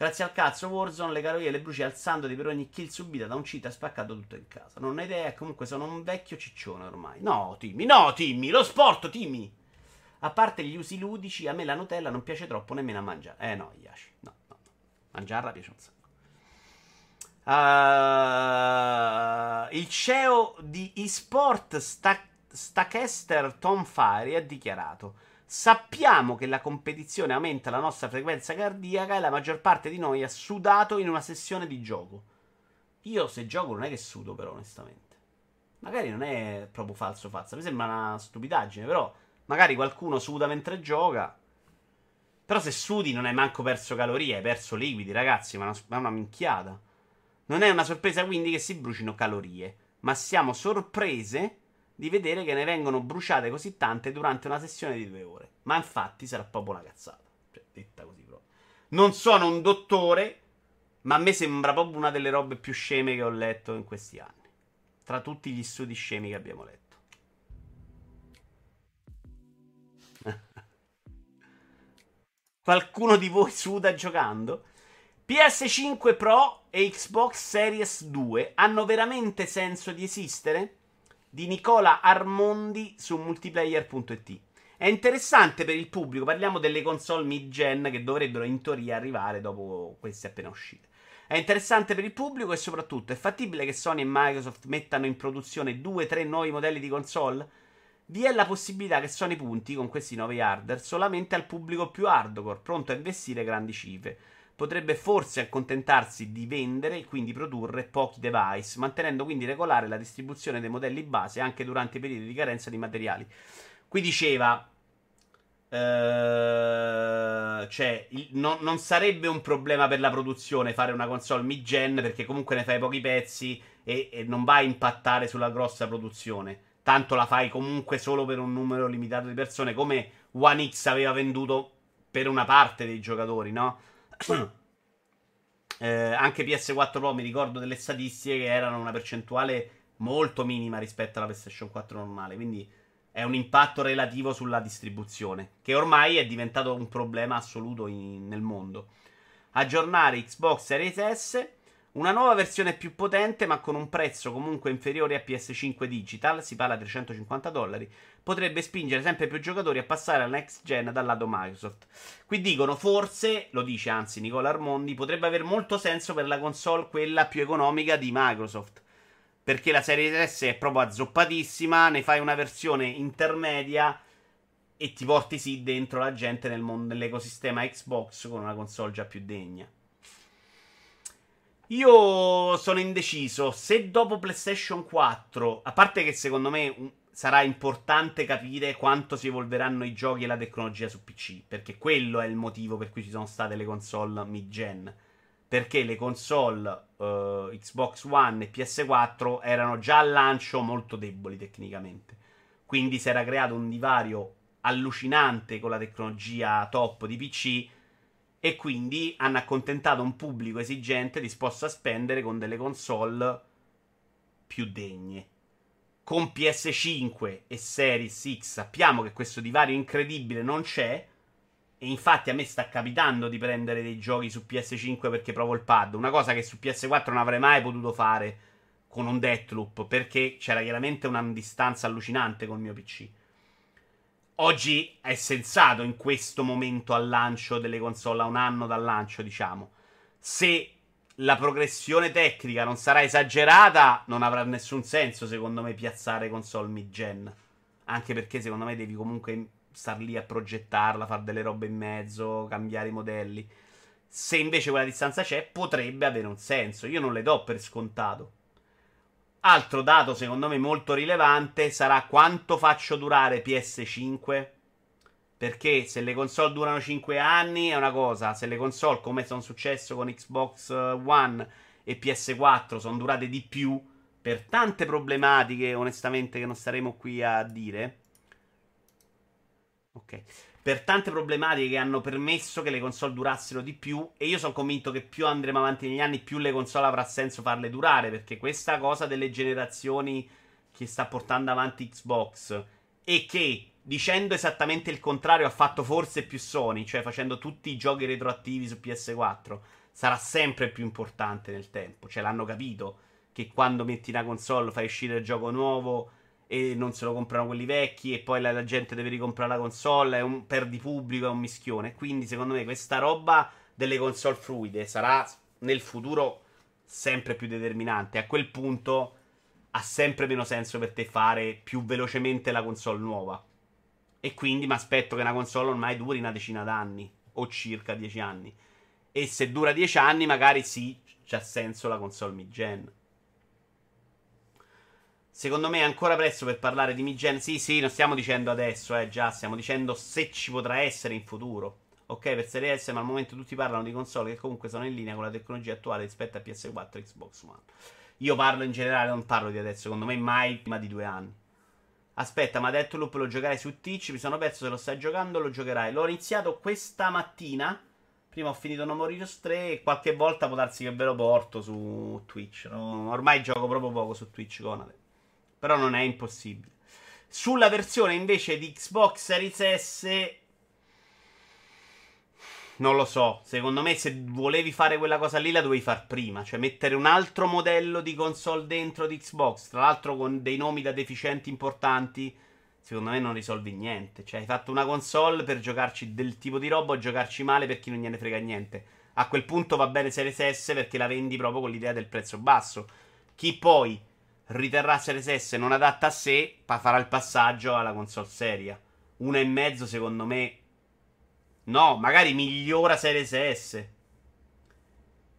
Grazie al cazzo, Warzone le calorie le bruci alzandoti per ogni kill subita da un cheat ha spaccato tutto in casa. Non ho idea, comunque sono un vecchio ciccione ormai. No, Timmy, no, Timmy, lo sport, Timmy. A parte gli usi ludici, a me la Nutella non piace troppo nemmeno a mangiare. Eh no, Yashi, no, no, no. Mangiarla piace un sacco. Uh, il CEO di eSport Stackester Tom Fari ha dichiarato Sappiamo che la competizione aumenta la nostra frequenza cardiaca e la maggior parte di noi ha sudato in una sessione di gioco. Io se gioco non è che sudo però onestamente. Magari non è proprio falso falso, mi sembra una stupidaggine, però magari qualcuno suda mentre gioca. Però se sudi non hai manco perso calorie, hai perso liquidi, ragazzi, ma è una minchiata. Non è una sorpresa quindi che si brucino calorie, ma siamo sorprese di vedere che ne vengono bruciate così tante durante una sessione di due ore. Ma infatti sarà proprio una cazzata. Cioè, detta così proprio. Non sono un dottore, ma a me sembra proprio una delle robe più sceme che ho letto in questi anni. Tra tutti gli studi scemi che abbiamo letto. Qualcuno di voi suda giocando? PS5 Pro e Xbox Series 2 hanno veramente senso di esistere? Di Nicola Armondi su multiplayer.it. È interessante per il pubblico, parliamo delle console mid-gen che dovrebbero in teoria arrivare dopo queste appena uscite. È interessante per il pubblico e soprattutto è fattibile che Sony e Microsoft mettano in produzione 2-3 nuovi modelli di console? Vi è la possibilità che Sony punti con questi nuovi hardware solamente al pubblico più hardcore, pronto a investire grandi cifre. Potrebbe forse accontentarsi di vendere e quindi produrre pochi device, mantenendo quindi regolare la distribuzione dei modelli base anche durante i periodi di carenza di materiali. Qui diceva Uh, cioè, il, no, non sarebbe un problema per la produzione fare una console mid-gen perché comunque ne fai pochi pezzi e, e, non va a impattare sulla grossa produzione. Tanto la fai comunque solo per un numero limitato di persone, come One X aveva venduto per una parte dei giocatori, no? Eh, anche PS4 Pro mi ricordo delle statistiche che erano una percentuale molto minima rispetto alla PlayStation 4 normale, quindi è un impatto relativo sulla distribuzione, che ormai è diventato un problema assoluto in, nel mondo. Aggiornare Xbox Series S, una nuova versione più potente ma con un prezzo comunque inferiore a PS5 Digital, si parla di 350 dollari, potrebbe spingere sempre più giocatori a passare alla next gen dal lato Microsoft. Qui dicono forse, lo dice anzi Nicola Armondi, potrebbe avere molto senso per la console quella più economica di Microsoft perché la serie S è proprio azzoppatissima, ne fai una versione intermedia e ti porti sì dentro la gente nel mondo, nell'ecosistema Xbox con una console già più degna. Io sono indeciso se dopo PlayStation 4, a parte che secondo me sarà importante capire quanto si evolveranno i giochi e la tecnologia su PC, perché quello è il motivo per cui ci sono state le console mid-gen perché le console uh, Xbox One e PS4 erano già al lancio molto deboli tecnicamente. Quindi si era creato un divario allucinante con la tecnologia top di PC e quindi hanno accontentato un pubblico esigente disposto a spendere con delle console più degne. Con PS5 e Series X sappiamo che questo divario incredibile non c'è e infatti a me sta capitando di prendere dei giochi su PS5 perché provo il pad. Una cosa che su PS4 non avrei mai potuto fare con un Deathloop perché c'era chiaramente una distanza allucinante col mio PC. Oggi è sensato in questo momento al lancio delle console, a un anno dal lancio, diciamo. Se la progressione tecnica non sarà esagerata, non avrà nessun senso, secondo me, piazzare console mid-gen. Anche perché, secondo me, devi comunque star lì a progettarla, fare delle robe in mezzo, cambiare i modelli. Se invece quella distanza c'è, potrebbe avere un senso. Io non le do per scontato. Altro dato secondo me molto rilevante sarà quanto faccio durare PS5. Perché se le console durano 5 anni è una cosa, se le console come sono successo con Xbox One e PS4 sono durate di più per tante problematiche onestamente che non staremo qui a dire, Ok. Per tante problematiche che hanno permesso che le console durassero di più. E io sono convinto che più andremo avanti negli anni, più le console avrà senso farle durare. Perché questa cosa delle generazioni che sta portando avanti Xbox e che dicendo esattamente il contrario ha fatto forse più Sony, cioè facendo tutti i giochi retroattivi su PS4, sarà sempre più importante nel tempo. Cioè l'hanno capito che quando metti una console fai uscire il gioco nuovo e non se lo comprano quelli vecchi e poi la, la gente deve ricomprare la console, è un perdi pubblico, è un mischione. Quindi secondo me questa roba delle console fluide sarà nel futuro sempre più determinante. A quel punto ha sempre meno senso per te fare più velocemente la console nuova. E quindi mi aspetto che una console ormai duri una decina d'anni o circa dieci anni. E se dura dieci anni, magari sì, c'ha senso la console mid-gen. Secondo me è ancora presto per parlare di mid-gen. Sì, sì, non stiamo dicendo adesso, eh, già, stiamo dicendo se ci potrà essere in futuro. Ok, per Serie S, ma al momento tutti parlano di console che comunque sono in linea con la tecnologia attuale rispetto a PS4 e Xbox One. Io parlo in generale, non parlo di adesso, secondo me mai prima di due anni. Aspetta, ma Deathloop lo giocherai su Twitch? Mi sono perso se lo stai giocando, lo giocherai. L'ho iniziato questa mattina. Prima ho finito No More 3 e qualche volta può darsi che ve lo porto su Twitch. No? Ormai gioco proprio poco su Twitch con Conade. Però non è impossibile. Sulla versione invece di Xbox Series S. Non lo so. Secondo me, se volevi fare quella cosa lì, la dovevi fare prima. Cioè, mettere un altro modello di console dentro di Xbox. Tra l'altro, con dei nomi da deficienti importanti. secondo me non risolvi niente. Cioè, hai fatto una console per giocarci del tipo di roba o giocarci male per chi non gliene frega niente. A quel punto va bene Series S perché la vendi proprio con l'idea del prezzo basso. Chi poi riterrà Series S non adatta a sé, farà il passaggio alla console seria. Una e mezzo, secondo me. No, magari migliora Series S.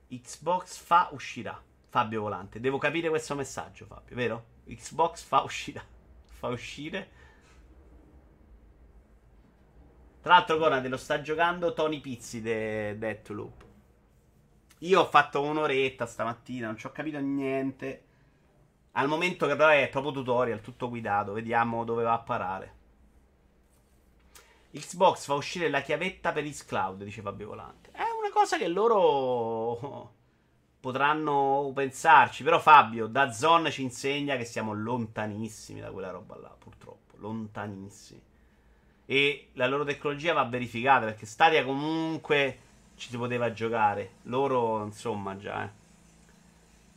Xbox fa uscirà. Fabio Volante. Devo capire questo messaggio, Fabio, vero? Xbox fa uscirà. Fa uscire. Tra l'altro, Conrad lo sta giocando Tony Pizzi de Deathloop. Io ho fatto un'oretta stamattina, non ci ho capito niente. Al momento che però è proprio tutorial, tutto guidato. Vediamo dove va a parare. Xbox fa uscire la chiavetta per Xcloud, dice Fabio Volante. È una cosa che loro potranno pensarci. Però Fabio, da Zone ci insegna che siamo lontanissimi da quella roba là, purtroppo. Lontanissimi. E la loro tecnologia va verificata perché Stadia comunque ci si poteva giocare. Loro, insomma, già, eh.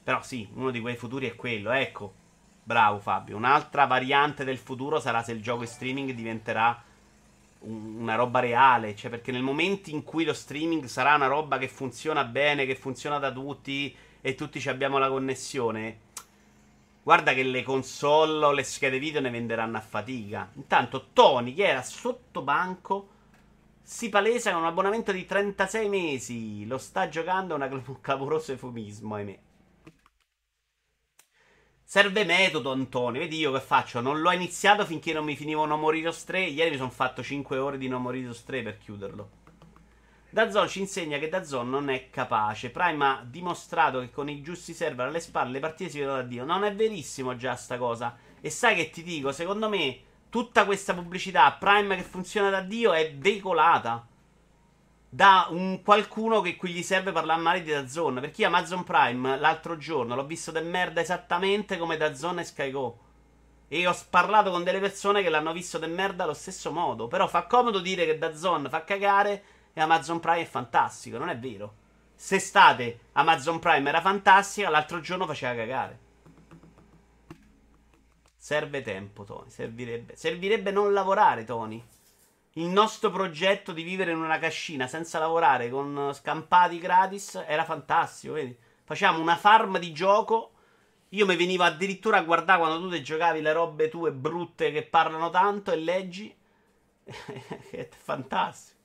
Però sì, uno di quei futuri è quello. Ecco, bravo Fabio. Un'altra variante del futuro sarà se il gioco in streaming diventerà una roba reale, cioè perché nel momento in cui lo streaming sarà una roba che funziona bene, che funziona da tutti e tutti abbiamo la connessione, guarda che le console o le schede video ne venderanno a fatica. Intanto Tony, che era sotto banco, si palesa con un abbonamento di 36 mesi, lo sta giocando, è un clamoroso eufemismo, ahimè. Serve metodo, Antonio. Vedi io che faccio? Non l'ho iniziato finché non mi finivo No Moriros 3. Ieri mi sono fatto 5 ore di No Moriros 3 per chiuderlo. Dazon ci insegna che Dazon non è capace. Prime ha dimostrato che con i giusti server alle spalle le partite si vedono da Dio. Non è verissimo già sta cosa. E sai che ti dico? Secondo me tutta questa pubblicità Prime che funziona da Dio è veicolata da un qualcuno che qui gli serve parlare male di Dazon. Perché io Amazon Prime l'altro giorno l'ho visto del merda esattamente come Dazon e Sky Go. E ho parlato con delle persone che l'hanno visto del merda allo stesso modo. Però fa comodo dire che Dazon fa cagare e Amazon Prime è fantastico. Non è vero. Se state Amazon Prime era fantastica, l'altro giorno faceva cagare. Serve tempo, Tony. Servirebbe. Servirebbe non lavorare, Tony il nostro progetto di vivere in una cascina senza lavorare con scampati gratis era fantastico. Vedi? Facciamo una farm di gioco. Io mi venivo addirittura a guardare quando tu ti giocavi le robe tue brutte che parlano tanto e leggi. è fantastico.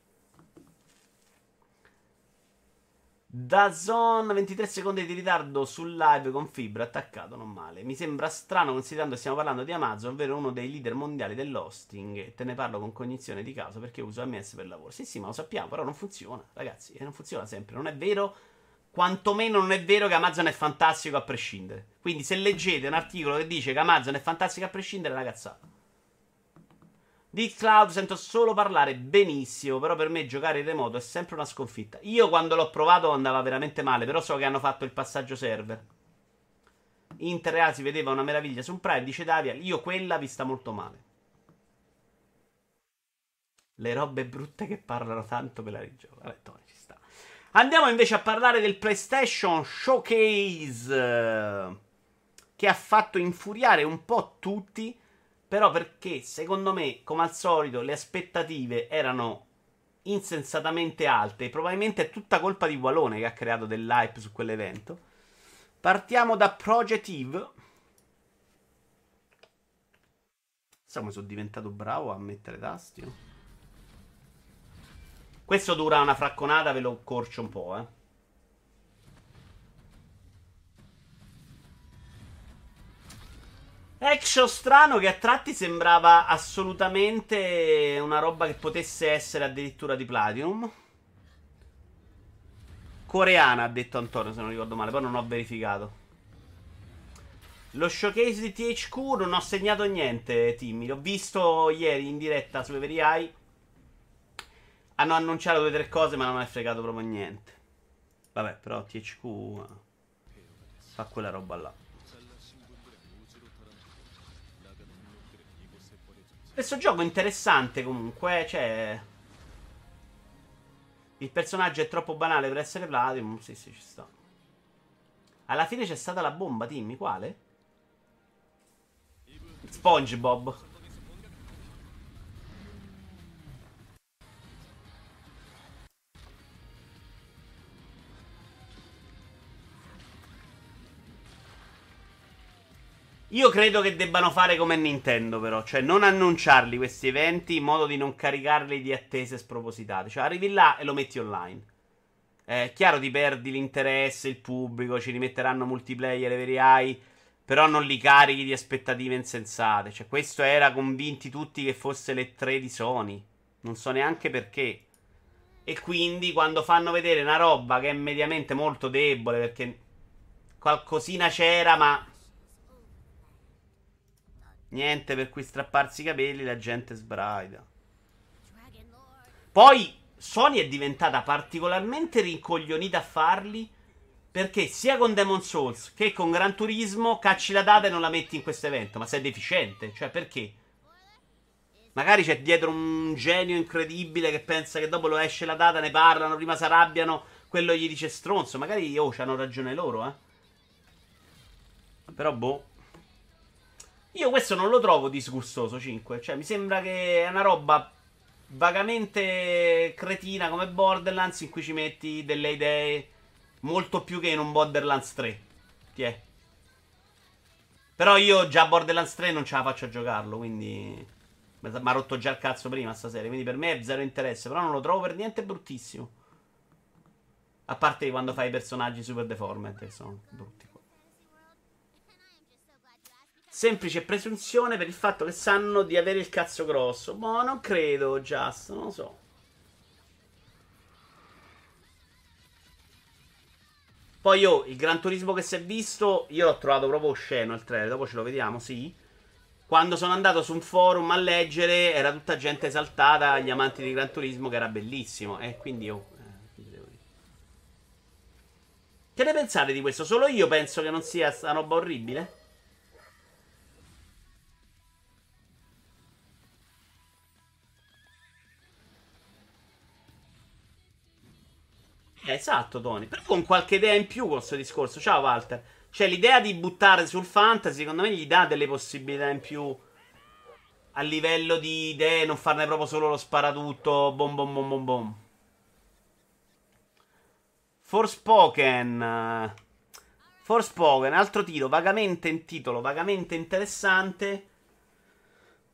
Da zone 23 secondi di ritardo sul live con fibra attaccato, non male. Mi sembra strano considerando che stiamo parlando di Amazon, ovvero uno dei leader mondiali dell'hosting. Te ne parlo con cognizione di caso perché uso AMS per lavoro. Sì, sì, ma lo sappiamo, però non funziona, ragazzi. E non funziona sempre. Non è vero, quantomeno non è vero che Amazon è fantastico a prescindere. Quindi se leggete un articolo che dice che Amazon è fantastico a prescindere, è una cazzata. Di cloud sento solo parlare benissimo, però per me giocare in remoto è sempre una sconfitta. Io quando l'ho provato andava veramente male, però so che hanno fatto il passaggio server. Interreal si vedeva una meraviglia su un Prime, dice Davia, io quella vista molto male. Le robe brutte che parlano tanto per la rigioco. Vabbè, Tony, ci sta. Andiamo invece a parlare del PlayStation Showcase che ha fatto infuriare un po' tutti però perché secondo me, come al solito, le aspettative erano insensatamente alte. Probabilmente è tutta colpa di Walone che ha creato dell'hype su quell'evento. Partiamo da Project Eve. Insomma, sono diventato bravo a mettere tasti. Questo dura una fracconata, ve lo corcio un po', eh. Action strano che a tratti sembrava assolutamente una roba che potesse essere addirittura di Platinum. Coreana, ha detto Antonio, se non ricordo male, poi non ho verificato. Lo showcase di THQ non ho segnato niente, Timmy. L'ho visto ieri in diretta su Every Eye. Hanno annunciato due o tre cose, ma non è fregato proprio niente. Vabbè, però THQ fa quella roba là. Questo gioco è interessante comunque, cioè... Il personaggio è troppo banale per essere Platinum, sì sì ci sta. Alla fine c'è stata la bomba, dimmi, quale? SpongeBob. Io credo che debbano fare come Nintendo, però, cioè non annunciarli questi eventi in modo di non caricarli di attese spropositate. Cioè, arrivi là e lo metti online. È chiaro ti perdi l'interesse, il pubblico, ci rimetteranno multiplayer veri AI, però non li carichi di aspettative insensate. Cioè, questo era convinti tutti che fosse le 3 di Sony. Non so neanche perché. E quindi quando fanno vedere una roba che è mediamente molto debole, perché qualcosina c'era, ma niente per cui strapparsi i capelli, la gente sbraida. Poi Sony è diventata particolarmente rincoglionita a farli. Perché sia con Demon Souls che con Gran Turismo cacci la data e non la metti in questo evento. Ma sei deficiente. Cioè, perché? Magari c'è dietro un genio incredibile che pensa che dopo lo esce la data, ne parlano, prima si arrabbiano, quello gli dice stronzo. Magari, oh, hanno ragione loro, eh. Però, boh. Io questo non lo trovo disgustoso, 5. Cioè, mi sembra che è una roba vagamente cretina come Borderlands in cui ci metti delle idee molto più che in un Borderlands 3. Ti è. Però io già Borderlands 3 non ce la faccio a giocarlo, quindi... Mi ha rotto già il cazzo prima sta serie, quindi per me è zero interesse, però non lo trovo per niente bruttissimo. A parte quando fai i personaggi super deformed, che sono brutti. Semplice presunzione per il fatto che sanno di avere il cazzo grosso. Boh, non credo, Just, non lo so. Poi io, il Gran Turismo che si è visto, io l'ho trovato proprio osceno il trailer, dopo ce lo vediamo, sì. Quando sono andato su un forum a leggere, era tutta gente esaltata, gli amanti di Gran Turismo, che era bellissimo. E quindi io... Eh, che ne pensate di questo? Solo io penso che non sia una roba orribile? Esatto, Tony. Però con qualche idea in più con questo discorso. Ciao, Walter. Cioè, l'idea di buttare sul fantasy, secondo me, gli dà delle possibilità in più a livello di idee, non farne proprio solo lo sparatutto. Bom bom bom bom bom. Forspoken. Forspoken, altro titolo, vagamente in titolo, vagamente interessante.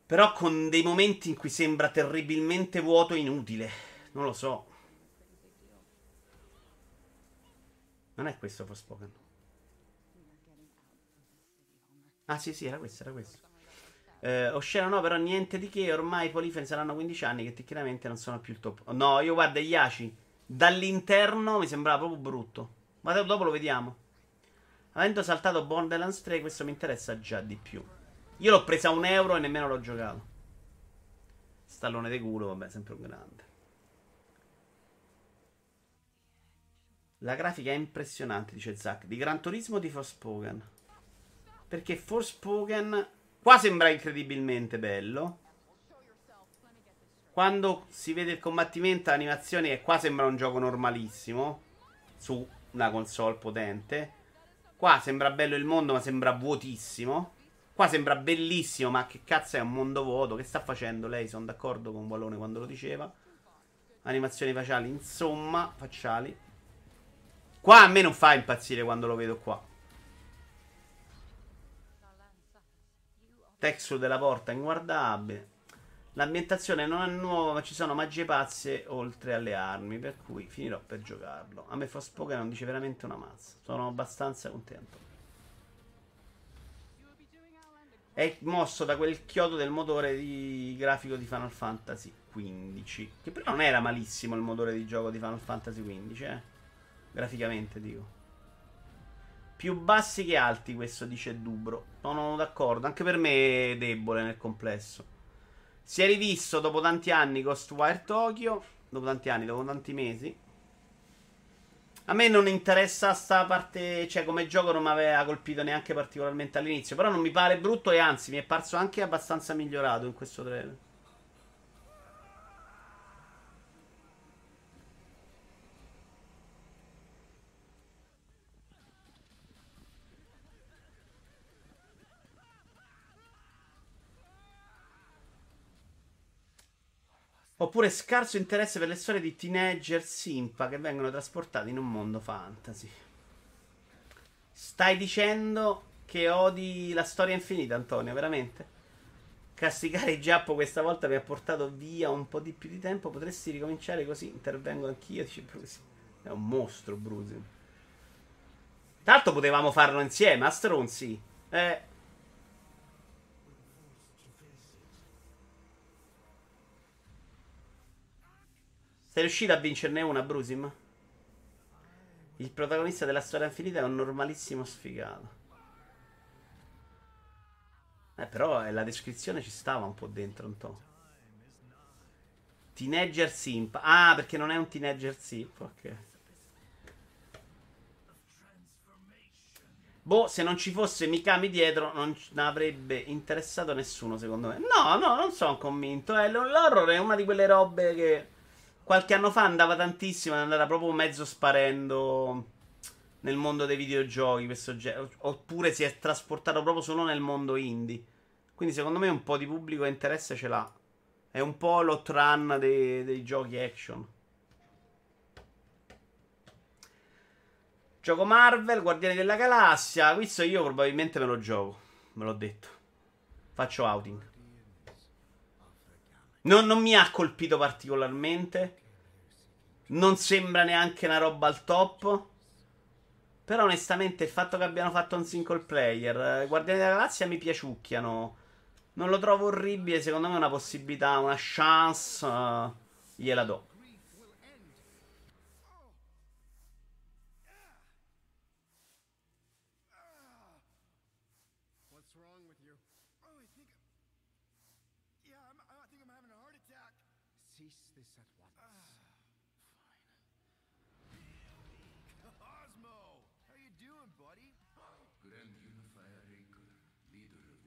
Però con dei momenti in cui sembra terribilmente vuoto e inutile. Non lo so. Non è questo Forspoken. Ah, sì, sì, era questo, era questo. Eh, Oscena no, però niente di che. Ormai i polifoni saranno 15 anni che tecnicamente non sono più il top. No, io guarda, Yashi. Dall'interno mi sembrava proprio brutto. Ma dopo lo vediamo. Avendo saltato Borderlands 3, questo mi interessa già di più. Io l'ho presa a un euro e nemmeno l'ho giocato. Stallone di culo, vabbè, sempre un grande. La grafica è impressionante, dice Zack. Di Gran Turismo o di Forspoken? Perché Forspoken qua sembra incredibilmente bello. Quando si vede il combattimento, l'animazione è qua sembra un gioco normalissimo. Su una console potente. Qua sembra bello il mondo, ma sembra vuotissimo. Qua sembra bellissimo, ma che cazzo è un mondo vuoto? Che sta facendo lei? Sono d'accordo con Wallone quando lo diceva. Animazioni facciali, insomma, facciali. Qua a me non fa impazzire quando lo vedo qua. Texture della porta inguardabile. L'ambientazione non è nuova, ma ci sono magie pazze oltre alle armi. Per cui finirò per giocarlo. A me Forspoken non dice veramente una mazza. Sono abbastanza contento. È mosso da quel chiodo del motore di grafico di Final Fantasy XV. Che però non era malissimo il motore di gioco di Final Fantasy XV, eh. Graficamente, dico. Più bassi che alti, questo dice Dubro. Sono d'accordo. Anche per me è debole nel complesso. Si è rivisto dopo tanti anni Ghostwire Tokyo. Dopo tanti anni, dopo tanti mesi. A me non interessa sta parte. Cioè, come gioco non mi aveva colpito neanche particolarmente all'inizio. Però non mi pare brutto e anzi mi è parso anche abbastanza migliorato in questo trailer. Oppure scarso interesse per le storie di teenager simpa che vengono trasportati in un mondo fantasy. Stai dicendo che odi la storia infinita, Antonio, veramente. Castigare il Giappo questa volta mi ha portato via un po' di più di tempo. Potresti ricominciare così? Intervengo anch'io. Dice Brusi. È un mostro, Brusi. Tra l'altro potevamo farlo insieme, a stronzi. Eh. Sei riuscito a vincerne una, Brusim? Il protagonista della storia infinita è un normalissimo sfigato. Eh, però eh, la descrizione ci stava un po' dentro, un po'. Teenager Simp. Ah, perché non è un teenager Simp, ok. Boh, se non ci fosse Mikami dietro, non avrebbe interessato nessuno, secondo me. No, no, non sono convinto. Eh, l'horror è una di quelle robe che qualche anno fa andava tantissimo, è andata proprio mezzo sparendo nel mondo dei videogiochi questo genere, oppure si è trasportato proprio solo nel mondo indie. Quindi secondo me un po' di pubblico interesse ce l'ha. È un po' lo run dei, dei giochi action. Gioco Marvel, Guardiani della Galassia. Questo io probabilmente me lo gioco. Me l'ho detto. Faccio outing. Non, non mi ha colpito particolarmente. Non sembra neanche una roba al top. Però onestamente il fatto che abbiano fatto un single player, eh, Guardiani della Galassia mi piaciucchiano. Non lo trovo orribile, secondo me è una possibilità, una chance, uh, gliela do.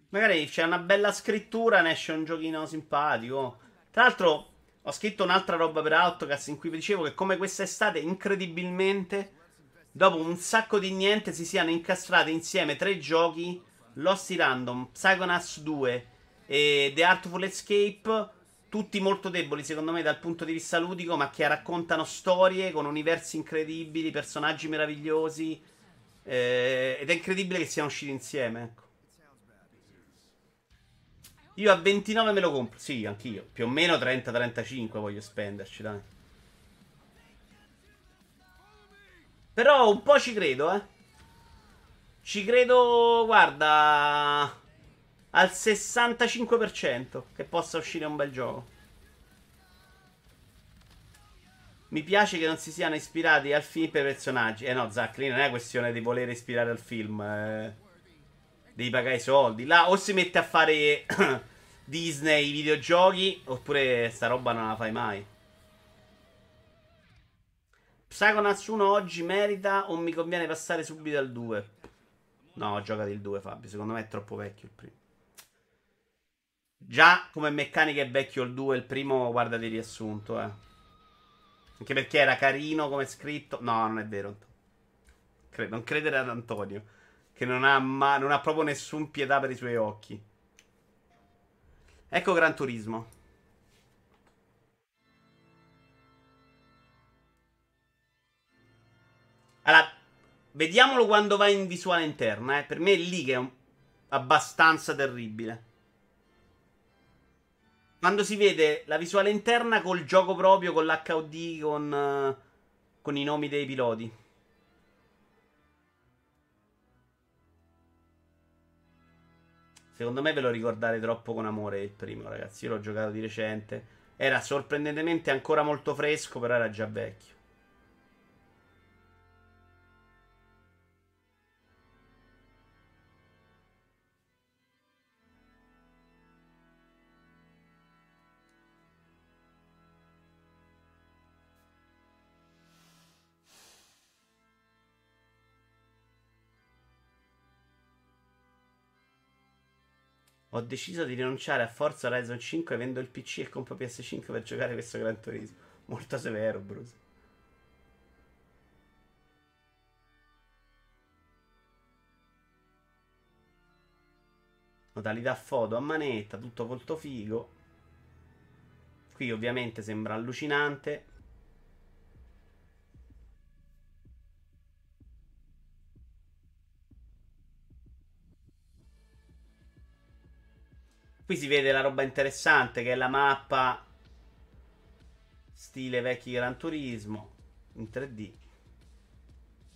Magari c'è una bella scrittura, ne esce un giochino simpatico. Tra l'altro, ho scritto un'altra roba per Outcast in cui vi dicevo che come quest'estate, incredibilmente, dopo un sacco di niente, si siano incastrati insieme tre giochi: Lost Random, Psychonauts 2 e The Artful Escape. Tutti molto deboli, secondo me, dal punto di vista ludico, ma che raccontano storie con universi incredibili, personaggi meravigliosi. Eh, ed è incredibile che siano usciti insieme. Ecco. Io a 29 me lo compro. Sì, anch'io. Più o meno 30-35 voglio spenderci, dai. Però un po' ci credo, eh. Ci credo, guarda, al 65% che possa uscire un bel gioco. Mi piace che non si siano ispirati al film per personaggi. Eh no, Zack, lì non è questione di voler ispirare al film. Eh devi pagare i soldi. Là o si mette a fare Disney i videogiochi, oppure sta roba non la fai mai. Psychonauts 1 oggi merita o mi conviene passare subito al 2? No, giocati il 2 Fabio, secondo me è troppo vecchio il primo. Già come meccanica è vecchio il 2, il primo guarda di riassunto, eh. Anche perché era carino come scritto. No, non è vero. non credere ad Antonio che non ha, ma- non ha proprio nessun pietà per i suoi occhi. Ecco Gran Turismo. Allora, vediamolo quando va in visuale interna. Eh. Per me è lì che è un... abbastanza terribile. Quando si vede la visuale interna col gioco proprio, con l'HUD, con, uh, con i nomi dei piloti. Secondo me ve lo ricordate troppo con amore il primo, ragazzi. Io l'ho giocato di recente. Era sorprendentemente ancora molto fresco, però era già vecchio. Ho deciso di rinunciare a Forza Horizon 5, vendo il PC e compro PS5 per giocare questo Gran Turismo. Molto severo, Bruce. Modalità foto a manetta, tutto molto figo. Qui ovviamente sembra allucinante. Qui si vede la roba interessante che è la mappa stile vecchi Gran Turismo in 3D.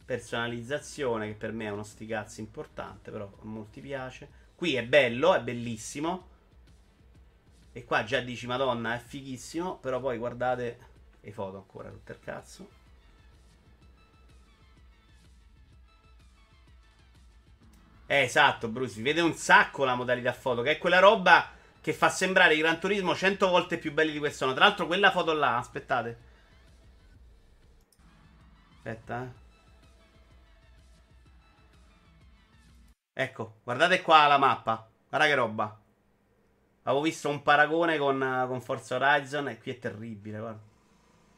Personalizzazione che per me è uno sticazzo importante, però a molti piace. Qui è bello, è bellissimo. E qua già dici Madonna, è fighissimo, però poi guardate le foto ancora, tutto il cazzo. Eh, esatto, Bruce, si vede un sacco la modalità foto, che è quella roba che fa sembrare i Gran Turismo 100 volte più belli di questo. sono. Tra l'altro quella foto là, aspettate. Aspetta, eh. Ecco, guardate qua la mappa. Guarda che roba. Avevo visto un paragone con, con Forza Horizon e qui è terribile, guarda.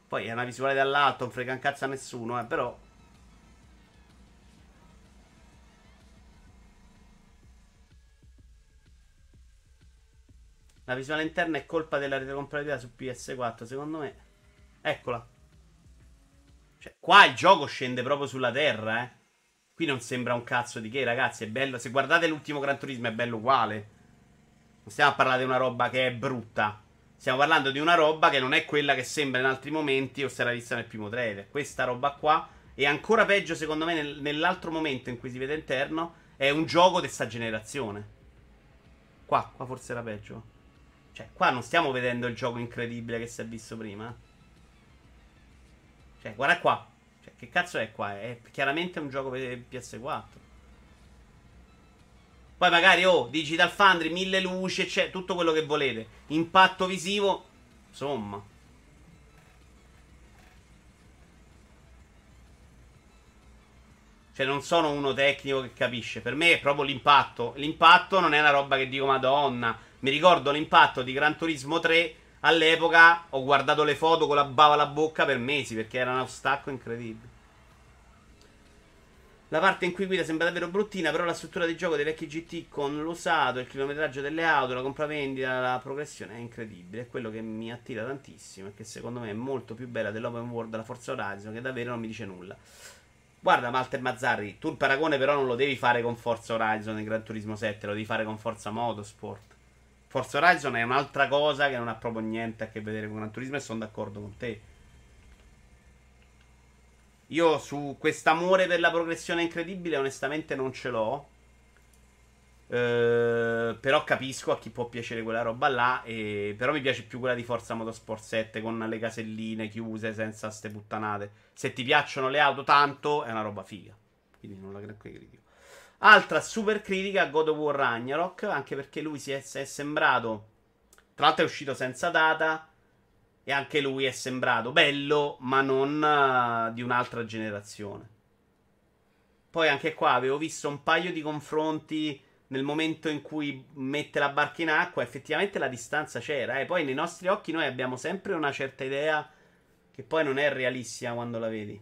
Poi è una visuale dall'alto, non frega un cazzo a nessuno, eh, però... La visuale interna è colpa della retrocompatibilità su PS4, secondo me. Eccola. Cioè, qua il gioco scende proprio sulla terra, eh. Qui non sembra un cazzo di che, ragazzi. È bello. Se guardate l'ultimo Gran Turismo, è bello uguale. Non stiamo a parlare di una roba che è brutta. Stiamo parlando di una roba che non è quella che sembra in altri momenti o si era vista nel primo trailer. Questa roba qua è ancora peggio, secondo me, nel, nell'altro momento in cui si vede interno. È un gioco di sta generazione. Qua, qua forse era peggio. Cioè, qua non stiamo vedendo il gioco incredibile che si è visto prima. Cioè, guarda qua. Cioè, che cazzo è qua? È chiaramente un gioco per PS4. Poi magari, oh, Digital Foundry, mille luci, c'è tutto quello che volete. Impatto visivo, insomma. Cioè, non sono uno tecnico che capisce. Per me è proprio l'impatto. L'impatto non è una roba che dico, madonna mi ricordo l'impatto di Gran Turismo 3. All'epoca ho guardato le foto con la bava alla bocca per mesi perché era uno stacco incredibile. La parte in cui guida sembra davvero bruttina, però la struttura di gioco dei vecchi GT con l'usato, il chilometraggio delle auto, la compravendita, la progressione è incredibile. È quello che mi attira tantissimo e che secondo me è molto più bella dell'open world della Forza Horizon, che davvero non mi dice nulla. Guarda, Walter Mazzarri, tu il paragone però non lo devi fare con Forza Horizon e Gran Turismo 7, lo devi fare con Forza Motorsport. Forza Horizon è un'altra cosa che non ha proprio niente a che vedere con Gran Turismo e sono d'accordo con te. Io su quest'amore per la progressione incredibile onestamente non ce l'ho. Uh, però capisco a chi può piacere quella roba là. E... Però mi piace più quella di Forza Motorsport 7 con le caselline chiuse senza ste puttanate. Se ti piacciono le auto tanto, è una roba figa. Quindi non la critico. Altra super critica God of War Ragnarok, anche perché lui si è, è sembrato. Tra l'altro è uscito senza data. E anche lui è sembrato bello, ma non uh, di un'altra generazione. Poi anche qua avevo visto un paio di confronti nel momento in cui mette la barca in acqua. Effettivamente la distanza c'era. E eh. poi nei nostri occhi noi abbiamo sempre una certa idea che poi non è realistica quando la vedi.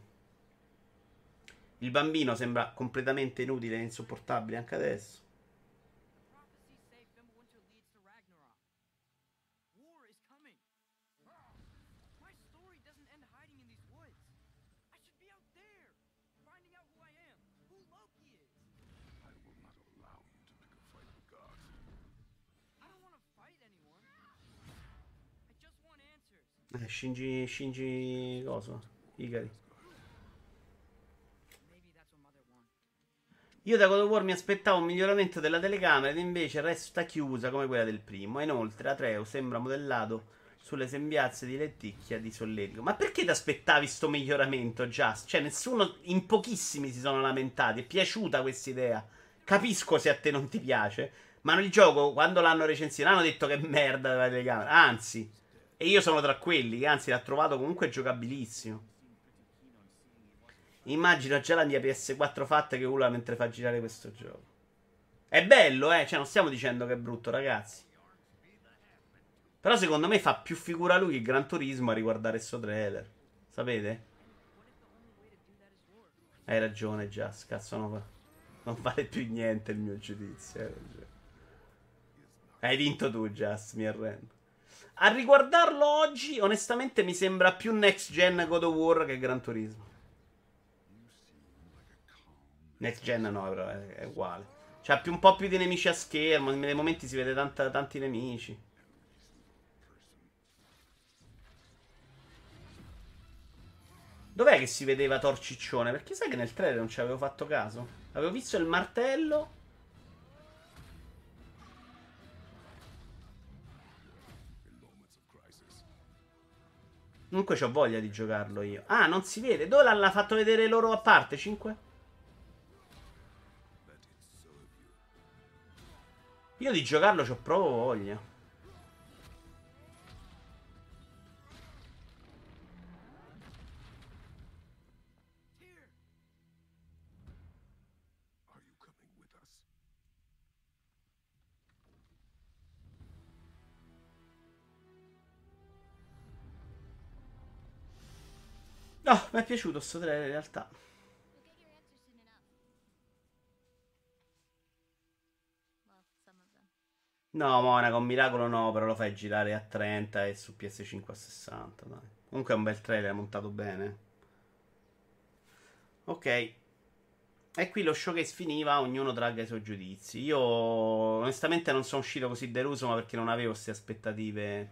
Il bambino sembra completamente inutile e insopportabile anche adesso. Eh, Shinji, Shinji, cosa? Igari. Io da God of War mi aspettavo un miglioramento della telecamera ed invece resta chiusa come quella del primo. E inoltre Atreo sembra modellato sulle sembianze di letticchia di solletico. Ma perché ti aspettavi sto miglioramento, Just? Cioè, nessuno, in pochissimi si sono lamentati. È piaciuta questa idea. Capisco se a te non ti piace. Ma nel gioco, quando l'hanno recensito, hanno detto che merda la telecamera. Anzi, e io sono tra quelli che anzi l'ha trovato comunque giocabilissimo. Immagino già la mia PS4 fatta che urla mentre fa girare questo gioco. È bello, eh? Cioè, non stiamo dicendo che è brutto, ragazzi. Però secondo me fa più figura lui che Gran Turismo a riguardare questo trailer. Sapete? Hai ragione, già. Cazzo, no, non vale più niente il mio giudizio. Hai, hai vinto tu, Just. Mi arrendo. A riguardarlo oggi, onestamente, mi sembra più next gen God of War che Gran Turismo. Next gen no, però è, è uguale. C'ha più, un po' più di nemici a schermo. Nei momenti si vede tanta, tanti nemici. Dov'è che si vedeva Torciccione? Perché sai che nel trailer non ci avevo fatto caso? Avevo visto il martello. Comunque ho voglia di giocarlo io. Ah, non si vede. Dove l'hanno fatto vedere loro a parte? 5? Io di giocarlo ho proprio voglia. No, mi è piaciuto sto trailer in realtà. No, Monaco, un miracolo no, però lo fai girare a 30 e su PS5 a 60, dai. Comunque è un bel trailer, montato bene. Ok. E qui lo showcase finiva, ognuno tragga i suoi giudizi. Io onestamente non sono uscito così deluso, ma perché non avevo queste aspettative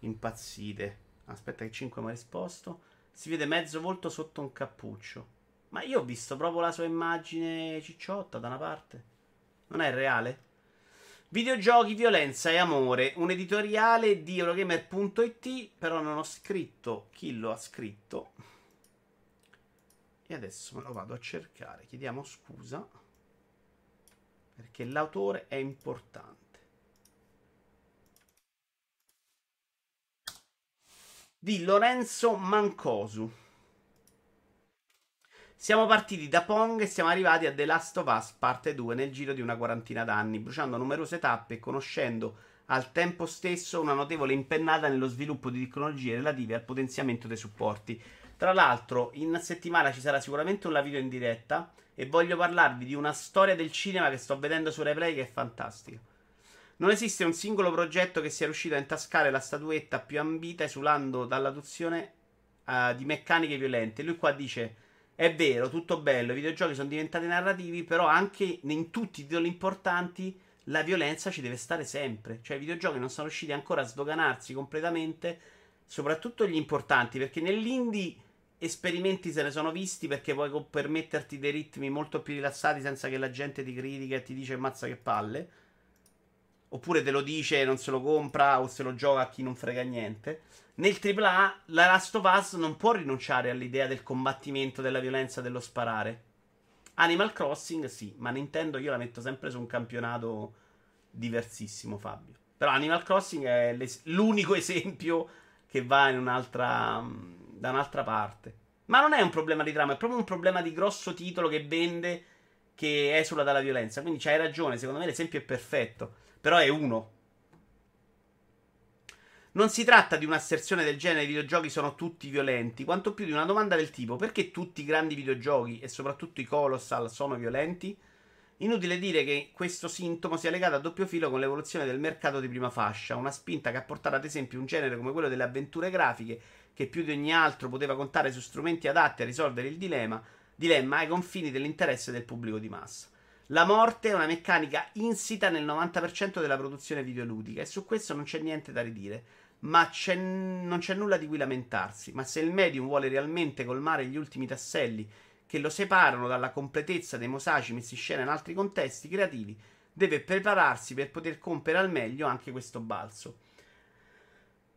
impazzite. Aspetta che 5 mi ha risposto. Si vede mezzo volto sotto un cappuccio. Ma io ho visto proprio la sua immagine cicciotta da una parte. Non è reale? Videogiochi, violenza e amore. Un editoriale di Eurogamer.it. Però non ho scritto chi lo ha scritto. E adesso me lo vado a cercare. Chiediamo scusa. Perché l'autore è importante. di Lorenzo Mancosu. Siamo partiti da Pong e siamo arrivati a The Last of Us parte 2 nel giro di una quarantina d'anni, bruciando numerose tappe e conoscendo al tempo stesso una notevole impennata nello sviluppo di tecnologie relative al potenziamento dei supporti. Tra l'altro, in settimana ci sarà sicuramente un video in diretta e voglio parlarvi di una storia del cinema che sto vedendo su Replay che è fantastica. Non esiste un singolo progetto che sia riuscito a intascare la statuetta più ambita esulando dall'adozione uh, di meccaniche violente. Lui qua dice: È vero, tutto bello, i videogiochi sono diventati narrativi, però anche in tutti i titoli importanti la violenza ci deve stare sempre. Cioè, i videogiochi non sono riusciti ancora a sdoganarsi completamente, soprattutto gli importanti, perché nell'indie esperimenti se ne sono visti perché puoi permetterti dei ritmi molto più rilassati senza che la gente ti critica e ti dice mazza che palle. Oppure te lo dice e non se lo compra o se lo gioca a chi non frega niente. Nel AAA la Last of Us non può rinunciare all'idea del combattimento, della violenza, dello sparare. Animal Crossing sì, ma Nintendo io la metto sempre su un campionato diversissimo, Fabio. Però Animal Crossing è l'unico esempio che va in un'altra, da un'altra parte. Ma non è un problema di trama, è proprio un problema di grosso titolo che vende, che esula dalla violenza. Quindi c'hai ragione, secondo me l'esempio è perfetto. Però è uno. Non si tratta di un'asserzione del genere i videogiochi sono tutti violenti, quanto più di una domanda del tipo perché tutti i grandi videogiochi e soprattutto i Colossal sono violenti? Inutile dire che questo sintomo sia legato a doppio filo con l'evoluzione del mercato di prima fascia, una spinta che ha portato ad esempio un genere come quello delle avventure grafiche, che più di ogni altro poteva contare su strumenti adatti a risolvere il dilemma, dilemma ai confini dell'interesse del pubblico di massa. La morte è una meccanica insita nel 90% della produzione videoludica e su questo non c'è niente da ridire. Ma c'è, non c'è nulla di cui lamentarsi. Ma se il medium vuole realmente colmare gli ultimi tasselli che lo separano dalla completezza dei mosaici messi in scena in altri contesti creativi, deve prepararsi per poter compiere al meglio anche questo balzo.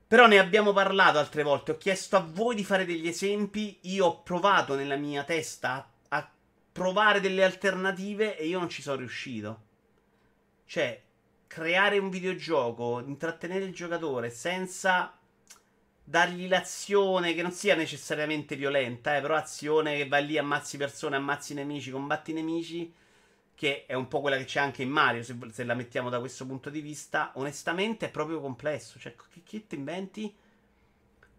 Però ne abbiamo parlato altre volte, ho chiesto a voi di fare degli esempi, io ho provato nella mia testa provare delle alternative e io non ci sono riuscito. Cioè, creare un videogioco, intrattenere il giocatore senza dargli l'azione che non sia necessariamente violenta, eh, però azione che vai lì, ammazzi persone, ammazzi nemici, combatti nemici, che è un po' quella che c'è anche in Mario, se, se la mettiamo da questo punto di vista, onestamente è proprio complesso. Cioè, che, che ti inventi?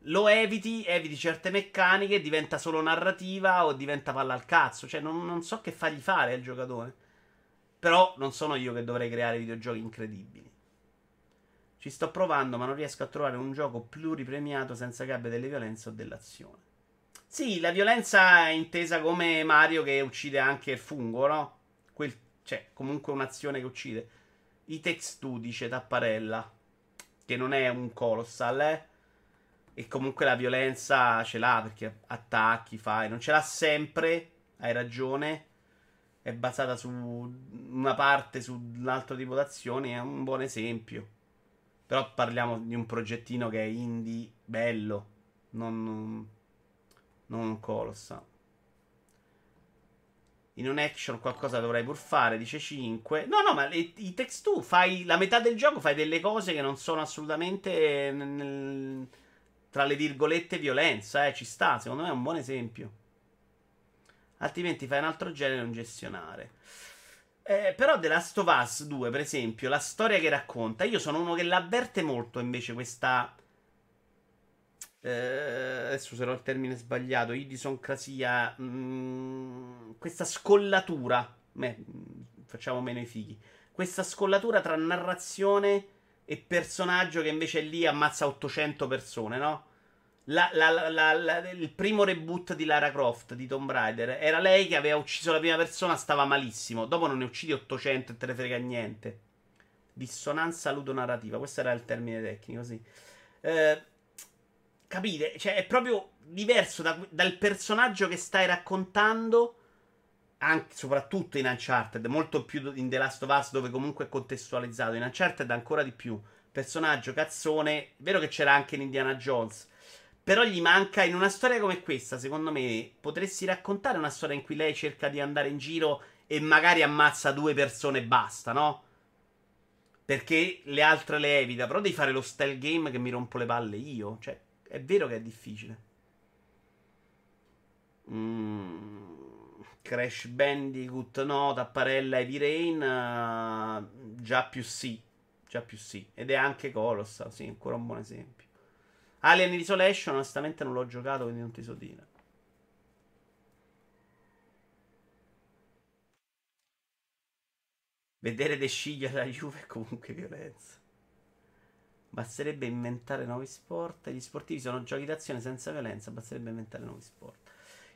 Lo eviti, eviti certe meccaniche, diventa solo narrativa o diventa palla al cazzo. Cioè, non, non so che fargli fare al giocatore. Però non sono io che dovrei creare videogiochi incredibili. Ci sto provando, ma non riesco a trovare un gioco pluripremiato senza che abbia delle violenze o dell'azione. Sì, la violenza è intesa come Mario che uccide anche il fungo, no? Quel C'è comunque un'azione che uccide. I Text 2 dice Tapparella. Che non è un colossal, eh. E comunque la violenza ce l'ha perché attacchi, fai. Non ce l'ha sempre, hai ragione. È basata su una parte, sull'altro tipo d'azioni. È un buon esempio. Però parliamo di un progettino che è indie, bello. Non, non, colossal. In un action qualcosa dovrai pur fare, dice 5. No, no, ma le, i text 2 fai la metà del gioco, fai delle cose che non sono assolutamente nel, tra le virgolette violenza, eh, ci sta, secondo me è un buon esempio. Altrimenti fai un altro genere un gestionare. Eh, però The Last of Us 2, per esempio, la storia che racconta, io sono uno che l'avverte molto invece questa eh, adesso userò il termine sbagliato, idiosincrasia, mh, mm, questa scollatura, beh, facciamo meno i fighi, questa scollatura tra narrazione e personaggio che invece è lì ammazza 800 persone, no? La, la, la, il primo reboot di Lara Croft di Tomb Raider era lei che aveva ucciso la prima persona, stava malissimo. Dopo non ne uccidi 800 e te ne frega niente. Dissonanza ludonarrativa, questo era il termine tecnico, sì. Eh, Capite? Cioè, è proprio diverso da, dal personaggio che stai raccontando. Anche, soprattutto in Uncharted, molto più in The Last of Us, dove comunque è contestualizzato. In Uncharted ancora di più. Personaggio cazzone. Vero che c'era anche in Indiana Jones. Però gli manca in una storia come questa, secondo me, potresti raccontare una storia in cui lei cerca di andare in giro e magari ammazza due persone e basta, no? Perché le altre le evita. Però devi fare lo style game che mi rompo le palle io. Cioè, è vero che è difficile. Mm, Crash Bandicoot no, Tapparella Heavy Rain uh, già più sì, già più sì. Ed è anche Colossal, sì, ancora un buon esempio. Alien Isolation onestamente non l'ho giocato, quindi non ti so dire. Vedere De Sciglia la Juve è comunque violenza. Basterebbe inventare nuovi sport. Gli sportivi sono giochi d'azione senza violenza. Basterebbe inventare nuovi sport.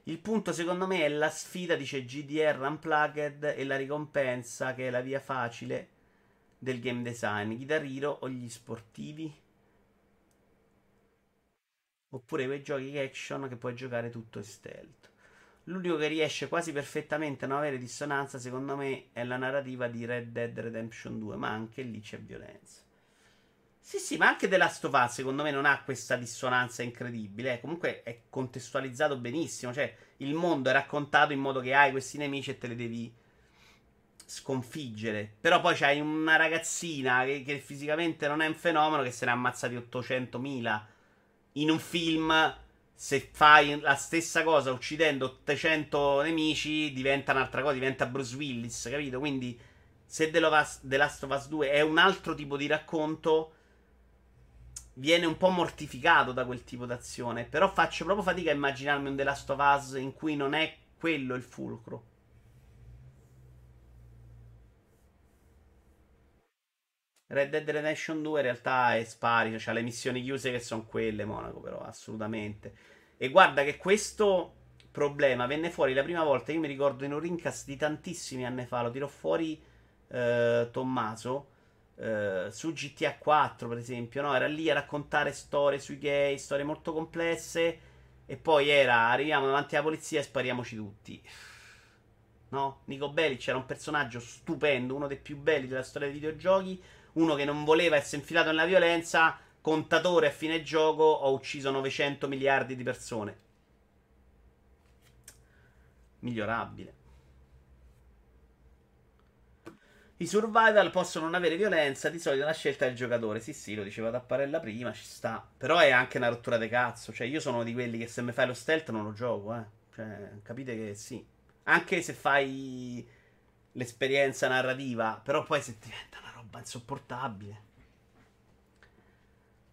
Il punto, secondo me, è la sfida, dice GDR Unplugged, e la ricompensa, che è la via facile del game design. Guitar Hero o gli sportivi? Oppure quei giochi action che puoi giocare tutto in stealth. L'unico che riesce quasi perfettamente a non avere dissonanza, secondo me, è la narrativa di Red Dead Redemption 2, ma anche lì c'è violenza. Sì, sì, ma anche The Last of Us secondo me non ha questa dissonanza incredibile. Eh. Comunque è contestualizzato benissimo. Cioè, il mondo è raccontato in modo che hai questi nemici e te li devi sconfiggere. Però poi c'hai una ragazzina che, che fisicamente non è un fenomeno che se ne ha ammazzati 800.000. In un film, se fai la stessa cosa uccidendo 800 nemici, diventa un'altra cosa, diventa Bruce Willis, capito? Quindi se The Last of Us 2 è un altro tipo di racconto viene un po' mortificato da quel tipo d'azione. Però faccio proprio fatica a immaginarmi un The Last of Us in cui non è quello il fulcro. Red Dead Redemption 2 in realtà è spari, cioè le missioni chiuse che sono quelle, Monaco, però assolutamente. E guarda che questo problema venne fuori la prima volta, io mi ricordo in un rincast di tantissimi anni fa, lo tirò fuori eh, Tommaso Uh, su GTA 4, per esempio, no? Era lì a raccontare storie sui gay, storie molto complesse. E poi era arriviamo davanti alla polizia e spariamoci tutti. No? Nico Bellic era un personaggio stupendo, uno dei più belli della storia dei videogiochi. Uno che non voleva essere infilato nella violenza. Contatore a fine gioco, ho ucciso 900 miliardi di persone. Migliorabile. I survival possono non avere violenza, di solito è una scelta del giocatore. Sì, sì, lo diceva Tapparella prima, ci sta. Però è anche una rottura di cazzo. Cioè, io sono di quelli che se mi fai lo stealth non lo gioco, eh. Cioè, capite che sì. Anche se fai l'esperienza narrativa, però poi se diventa una roba insopportabile.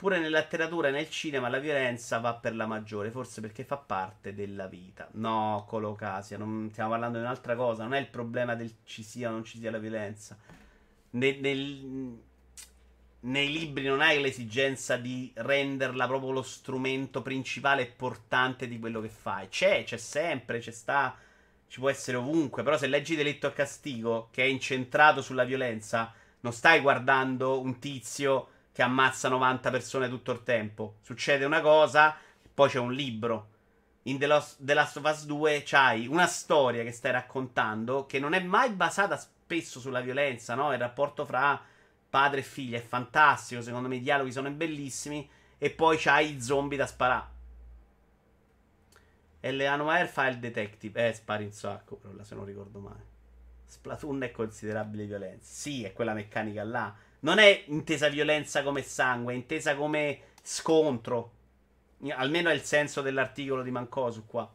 Pure nella letteratura e nel cinema la violenza va per la maggiore, forse perché fa parte della vita. No, Colocasia, non stiamo parlando di un'altra cosa, non è il problema del ci sia o non ci sia la violenza. Nel, nel, nei libri non hai l'esigenza di renderla proprio lo strumento principale e portante di quello che fai. C'è, c'è sempre, c'è sta ci può essere ovunque, però se leggi Delitto e Castigo, che è incentrato sulla violenza, non stai guardando un tizio che ammazza 90 persone tutto il tempo. Succede una cosa, poi c'è un libro. In The Last, The Last of Us 2 c'hai una storia che stai raccontando che non è mai basata spesso sulla violenza, no? Il rapporto fra padre e figlia è fantastico, secondo me i dialoghi sono bellissimi e poi c'hai i zombie da sparare. E Leano Air fa il detective. Eh, spari in sacco, però se non ricordo male. Splatoon è considerabile violenza. Sì, è quella meccanica là. Non è intesa violenza come sangue, è intesa come scontro. Almeno è il senso dell'articolo di Mancosu qua.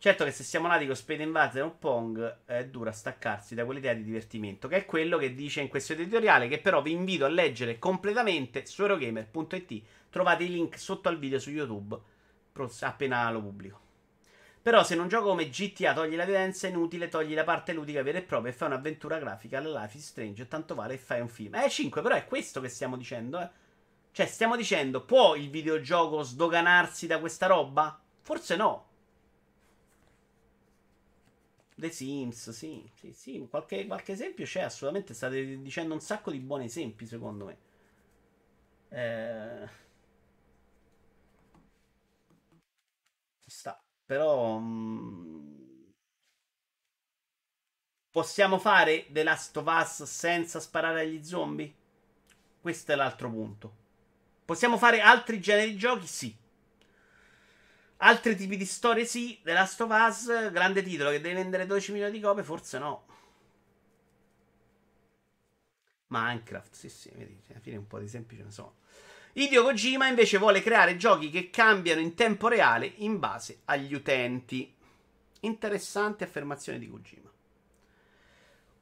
Certo che se siamo nati con Spade Invader o Pong è dura staccarsi da quell'idea di divertimento, che è quello che dice in questo editoriale, che però vi invito a leggere completamente su Eurogamer.it. Trovate i link sotto al video su YouTube appena lo pubblico. Però se non gioco come GTA togli la violenza inutile, togli la parte ludica vera e propria e fai un'avventura grafica alla Life is Strange, tanto vale e fai un film. Eh 5, però è questo che stiamo dicendo, eh. Cioè, stiamo dicendo, può il videogioco sdoganarsi da questa roba? Forse no. The Sims, sì, sì, sì. Qualche, qualche esempio c'è, assolutamente. State dicendo un sacco di buoni esempi, secondo me. Eh... Ci sta. Però... Mm, possiamo fare The Last of Us senza sparare agli zombie? Questo è l'altro punto. Possiamo fare altri generi di giochi? Sì. Altri tipi di storie sì, The Last of Us, grande titolo che deve vendere 12 milioni di copie, forse no. Minecraft, sì sì, vedi, alla fine un po' di esempi ce ne sono. Hideo Kojima invece vuole creare giochi che cambiano in tempo reale in base agli utenti. Interessante affermazione di Kojima.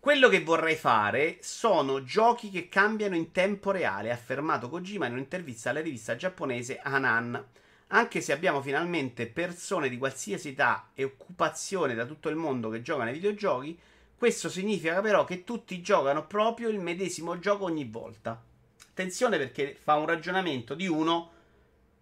Quello che vorrei fare sono giochi che cambiano in tempo reale, ha affermato Kojima in un'intervista alla rivista giapponese Hanan anche se abbiamo finalmente persone di qualsiasi età e occupazione da tutto il mondo che giocano ai videogiochi, questo significa però che tutti giocano proprio il medesimo gioco ogni volta. Attenzione perché fa un ragionamento di uno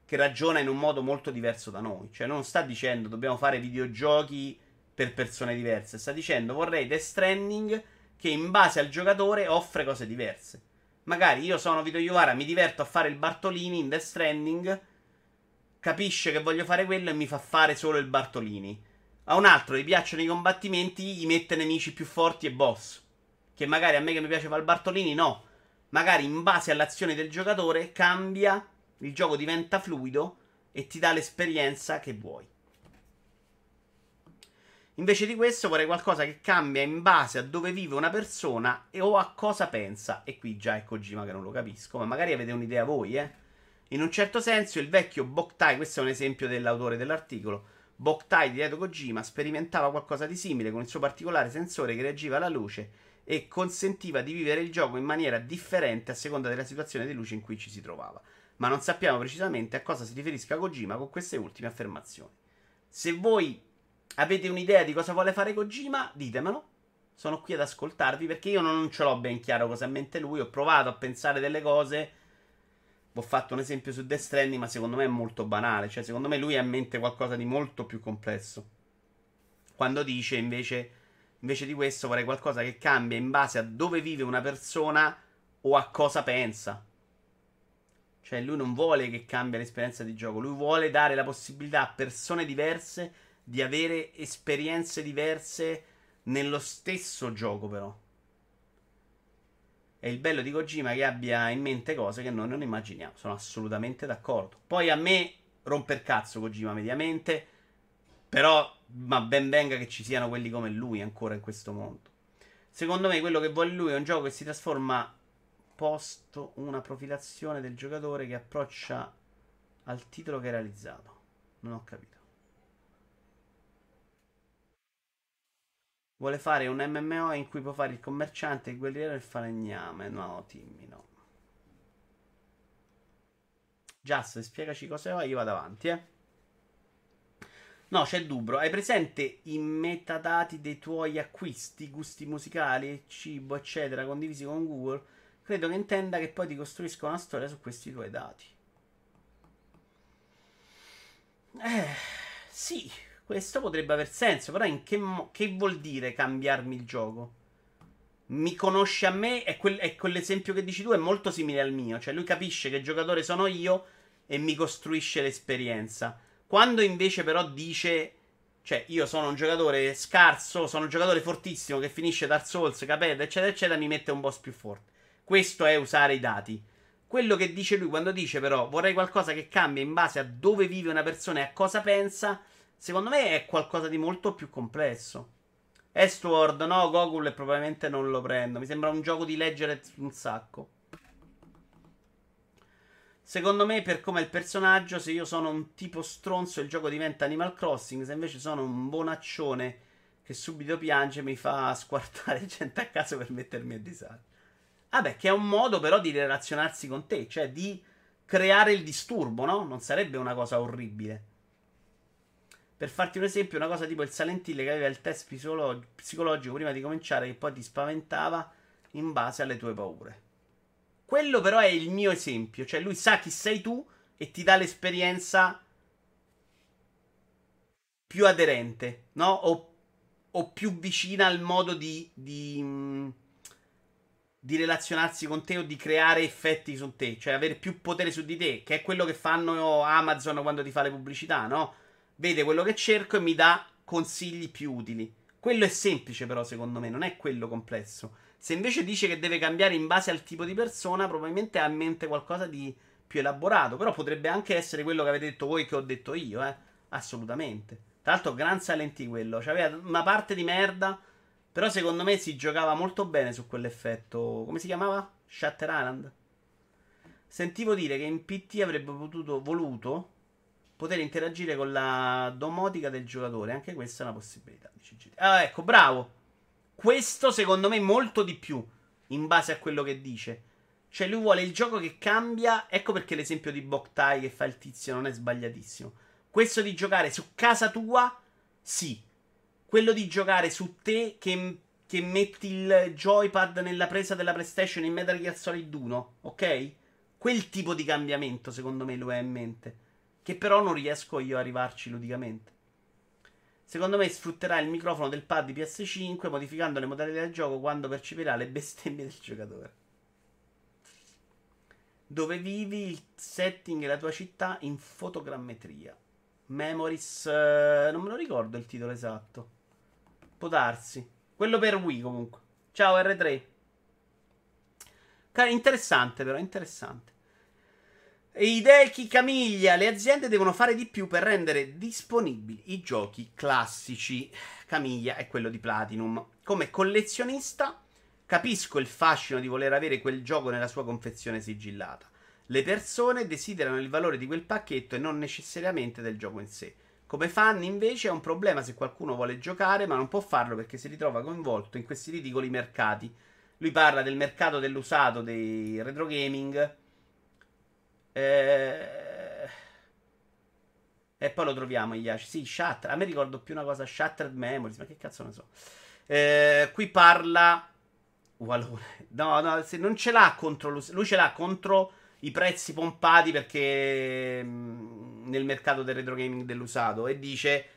che ragiona in un modo molto diverso da noi. Cioè non sta dicendo dobbiamo fare videogiochi per persone diverse, sta dicendo vorrei Death Stranding che in base al giocatore offre cose diverse. Magari io sono Vito Iovara, mi diverto a fare il Bartolini in Death Stranding capisce che voglio fare quello e mi fa fare solo il Bartolini. A un altro gli piacciono i combattimenti, gli mette nemici più forti e boss. Che magari a me che mi piace fare il Bartolini, no. Magari in base all'azione del giocatore cambia, il gioco diventa fluido e ti dà l'esperienza che vuoi. Invece di questo vorrei qualcosa che cambia in base a dove vive una persona e o a cosa pensa. E qui già è Kojima che non lo capisco, ma magari avete un'idea voi, eh. In un certo senso, il vecchio Boktai, questo è un esempio dell'autore dell'articolo, Boktai di Edo Kojima sperimentava qualcosa di simile con il suo particolare sensore che reagiva alla luce e consentiva di vivere il gioco in maniera differente a seconda della situazione di luce in cui ci si trovava. Ma non sappiamo precisamente a cosa si riferisca Kojima con queste ultime affermazioni. Se voi avete un'idea di cosa vuole fare Kojima, ditemelo. Sono qui ad ascoltarvi perché io non ce l'ho ben chiaro cosa ha in mente lui. Ho provato a pensare delle cose ho fatto un esempio su Death Stranding, ma secondo me è molto banale. Cioè, secondo me lui ha in mente qualcosa di molto più complesso. Quando dice invece, invece di questo vorrei qualcosa che cambia in base a dove vive una persona o a cosa pensa. Cioè, lui non vuole che cambia l'esperienza di gioco, lui vuole dare la possibilità a persone diverse di avere esperienze diverse nello stesso gioco, però. È il bello di Kojima che abbia in mente cose che noi non immaginiamo. Sono assolutamente d'accordo. Poi a me rompe il cazzo Kojima mediamente. Però, ma ben venga che ci siano quelli come lui ancora in questo mondo. Secondo me quello che vuole lui è un gioco che si trasforma posto una profilazione del giocatore che approccia al titolo che ha realizzato. Non ho capito. Vuole fare un MMO in cui può fare il commerciante, il guerriero e il falegname. No, Timmy, no. Just, spiegaci cosa è, io vado avanti, eh. No, c'è Dubro. Hai presente i metadati dei tuoi acquisti, gusti musicali, cibo, eccetera, condivisi con Google? Credo che intenda che poi ti costruisca una storia su questi tuoi dati. Eh, sì, Questo potrebbe aver senso, però in che, mo- che vuol dire cambiarmi il gioco? Mi conosce a me, è, quel- è quell'esempio che dici tu, è molto simile al mio. Cioè lui capisce che giocatore sono io e mi costruisce l'esperienza. Quando invece però dice cioè, io sono un giocatore scarso, sono un giocatore fortissimo che finisce Dark Souls, capete, eccetera, eccetera, mi mette un boss più forte. Questo è usare i dati. Quello che dice lui quando dice però vorrei qualcosa che cambia in base a dove vive una persona e a cosa pensa, secondo me è qualcosa di molto più complesso. Estward, no, Gogul probabilmente non lo prendo. Mi sembra un gioco di leggere un sacco. Secondo me, per come è il personaggio, se io sono un tipo stronzo, il gioco diventa Animal Crossing. Se invece sono un bonaccione che subito piange, mi fa squartare gente a caso per mettermi a disagio. Vabbè, che è un modo però di relazionarsi con te, cioè di creare il disturbo, no? Non sarebbe una cosa orribile. Per farti un esempio, una cosa tipo il Silent Hill che aveva il test psicolo- psicologico prima di cominciare, che poi ti spaventava in base alle tue paure. Quello però è il mio esempio, cioè lui sa chi sei tu e ti dà l'esperienza più aderente, no? O, o più vicina al modo di, di, di, relazionarsi con te o di creare effetti su te, cioè avere più potere su di te, che è quello che fanno Amazon quando ti fa le pubblicità, no? Vede quello che cerco e mi dà consigli più utili. Quello è semplice però secondo me, non è quello complesso. Se invece dice che deve cambiare in base al tipo di persona, probabilmente ha in mente qualcosa di più elaborato. Però potrebbe anche essere quello che avete detto voi che ho detto io, eh. Assolutamente. Tra l'altro, gran Silent Hill quello. C'aveva una parte di merda. Però secondo me si giocava molto bene su quell'effetto. Come si chiamava? Shutter Island. Sentivo dire che in PT avrebbe potuto, voluto poter interagire con la domotica del giocatore. Anche questa è una possibilità. Ah, ecco, bravo. Questo secondo me molto di più in base a quello che dice. Cioè lui vuole il gioco che cambia, ecco perché l'esempio di Boktai che fa il tizio non è sbagliatissimo. Questo di giocare su casa tua, sì. Quello di giocare su te che, che metti il joypad nella presa della PlayStation in Metal Gear Solid 1, ok? Quel tipo di cambiamento secondo me lui ha in mente. Che però non riesco io a arrivarci ludicamente. Secondo me sfrutterà il microfono del pad di PS5 modificando le modalità del gioco quando percepirà le bestemmie del giocatore. Dove vivi il setting e la tua città in fotogrammetria. Memories. Eh, non me lo ricordo il titolo esatto. Può darsi. Quello per Wii comunque. Ciao R3. Interessante però, interessante. Hideki Camiglia, le aziende devono fare di più per rendere disponibili i giochi classici. Camiglia è quello di Platinum. Come collezionista, capisco il fascino di voler avere quel gioco nella sua confezione sigillata. Le persone desiderano il valore di quel pacchetto e non necessariamente del gioco in sé. Come fan, invece, è un problema se qualcuno vuole giocare, ma non può farlo perché si ritrova coinvolto in questi ridicoli mercati. Lui parla del mercato dell'usato dei retro gaming eh... E poi lo troviamo Iaci. Sì, Shatter. A me ricordo più una cosa Shattered Memories, ma che cazzo ne so. Eh, qui parla Walone. No, no, se non ce l'ha contro lui ce l'ha contro i prezzi pompati perché mm, nel mercato del retro gaming dell'usato e dice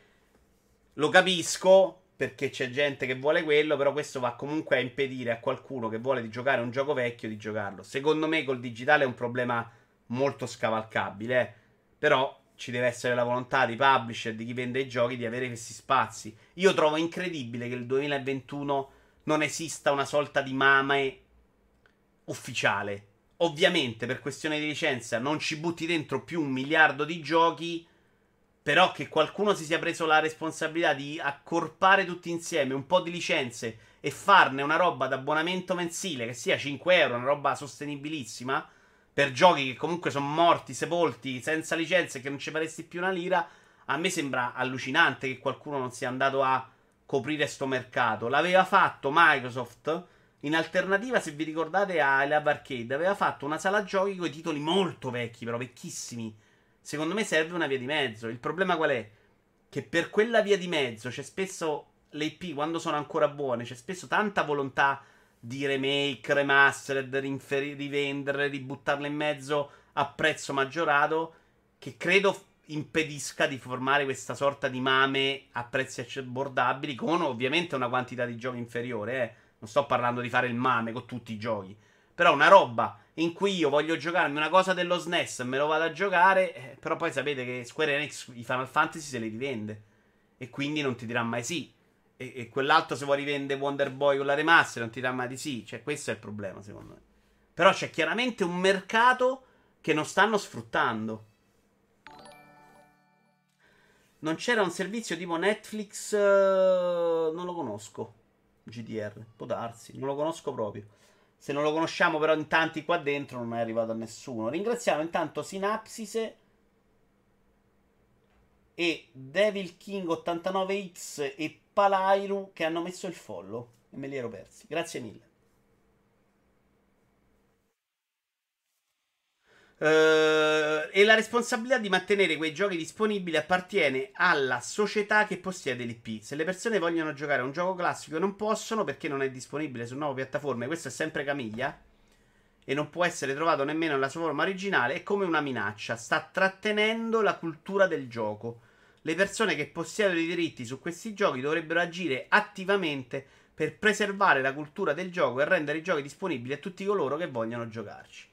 lo capisco perché c'è gente che vuole quello, però questo va comunque a impedire a qualcuno che vuole di giocare un gioco vecchio di giocarlo. Secondo me col digitale è un problema molto scavalcabile. Eh. Però ci deve essere la volontà di publisher, di chi vende i giochi, di avere questi spazi. Io trovo incredibile che il 2021 non esista una sorta di mame ufficiale. Ovviamente, per questione di licenza, non ci butti dentro più un miliardo di giochi. Però che qualcuno si sia preso la responsabilità di accorpare tutti insieme un po' di licenze e farne una roba d'abbonamento mensile che sia 5 euro, una roba sostenibilissima per giochi che comunque sono morti, sepolti, senza licenze, che non ci faresti più una lira, a me sembra allucinante che qualcuno non sia andato a coprire sto mercato. L'aveva fatto Microsoft in alternativa, se vi ricordate, a Lab Arcade. Aveva fatto una sala giochi con i titoli molto vecchi, però vecchissimi. Secondo me serve una via di mezzo. Il problema qual è? Che per quella via di mezzo c'è spesso le IP, quando sono ancora buone, c'è spesso tanta volontà di remake, remastered, rinferi- rivenderle, ributtarle in mezzo a prezzo maggiorato, che credo impedisca di formare questa sorta di mame a prezzi abbordabili con ovviamente una quantità di giochi inferiore, eh. Non sto parlando di fare il mame con tutti i giochi. Però una roba in cui io voglio giocarmi una cosa dello SNES e me lo vado a giocare, eh, però poi sapete che Square Enix i Final Fantasy se li rivende. E quindi non ti dirà mai sì. E, e quell'altro se vuoi rivende Wonder Boy con la remaster non ti dirà mai di sì. Cioè questo è il problema secondo me. Però c'è chiaramente un mercato che non stanno sfruttando. Non c'era un servizio tipo Netflix, uh, non lo conosco. GDR, può darsi, non lo conosco proprio. Se non lo conosciamo però in tanti qua dentro non è arrivato a nessuno. Ringraziamo intanto Synapsis e Devil King 89X e Palairu che hanno messo il follow e me li ero persi. Grazie mille. Uh, e la responsabilità di mantenere quei giochi disponibili appartiene alla società che possiede l'IP. Se le persone vogliono giocare a un gioco classico non possono perché non è disponibile su nuove piattaforme, questo è sempre Camiglia e non può essere trovato nemmeno nella sua forma originale, è come una minaccia, sta trattenendo la cultura del gioco. Le persone che possiedono i diritti su questi giochi dovrebbero agire attivamente per preservare la cultura del gioco e rendere i giochi disponibili a tutti coloro che vogliono giocarci.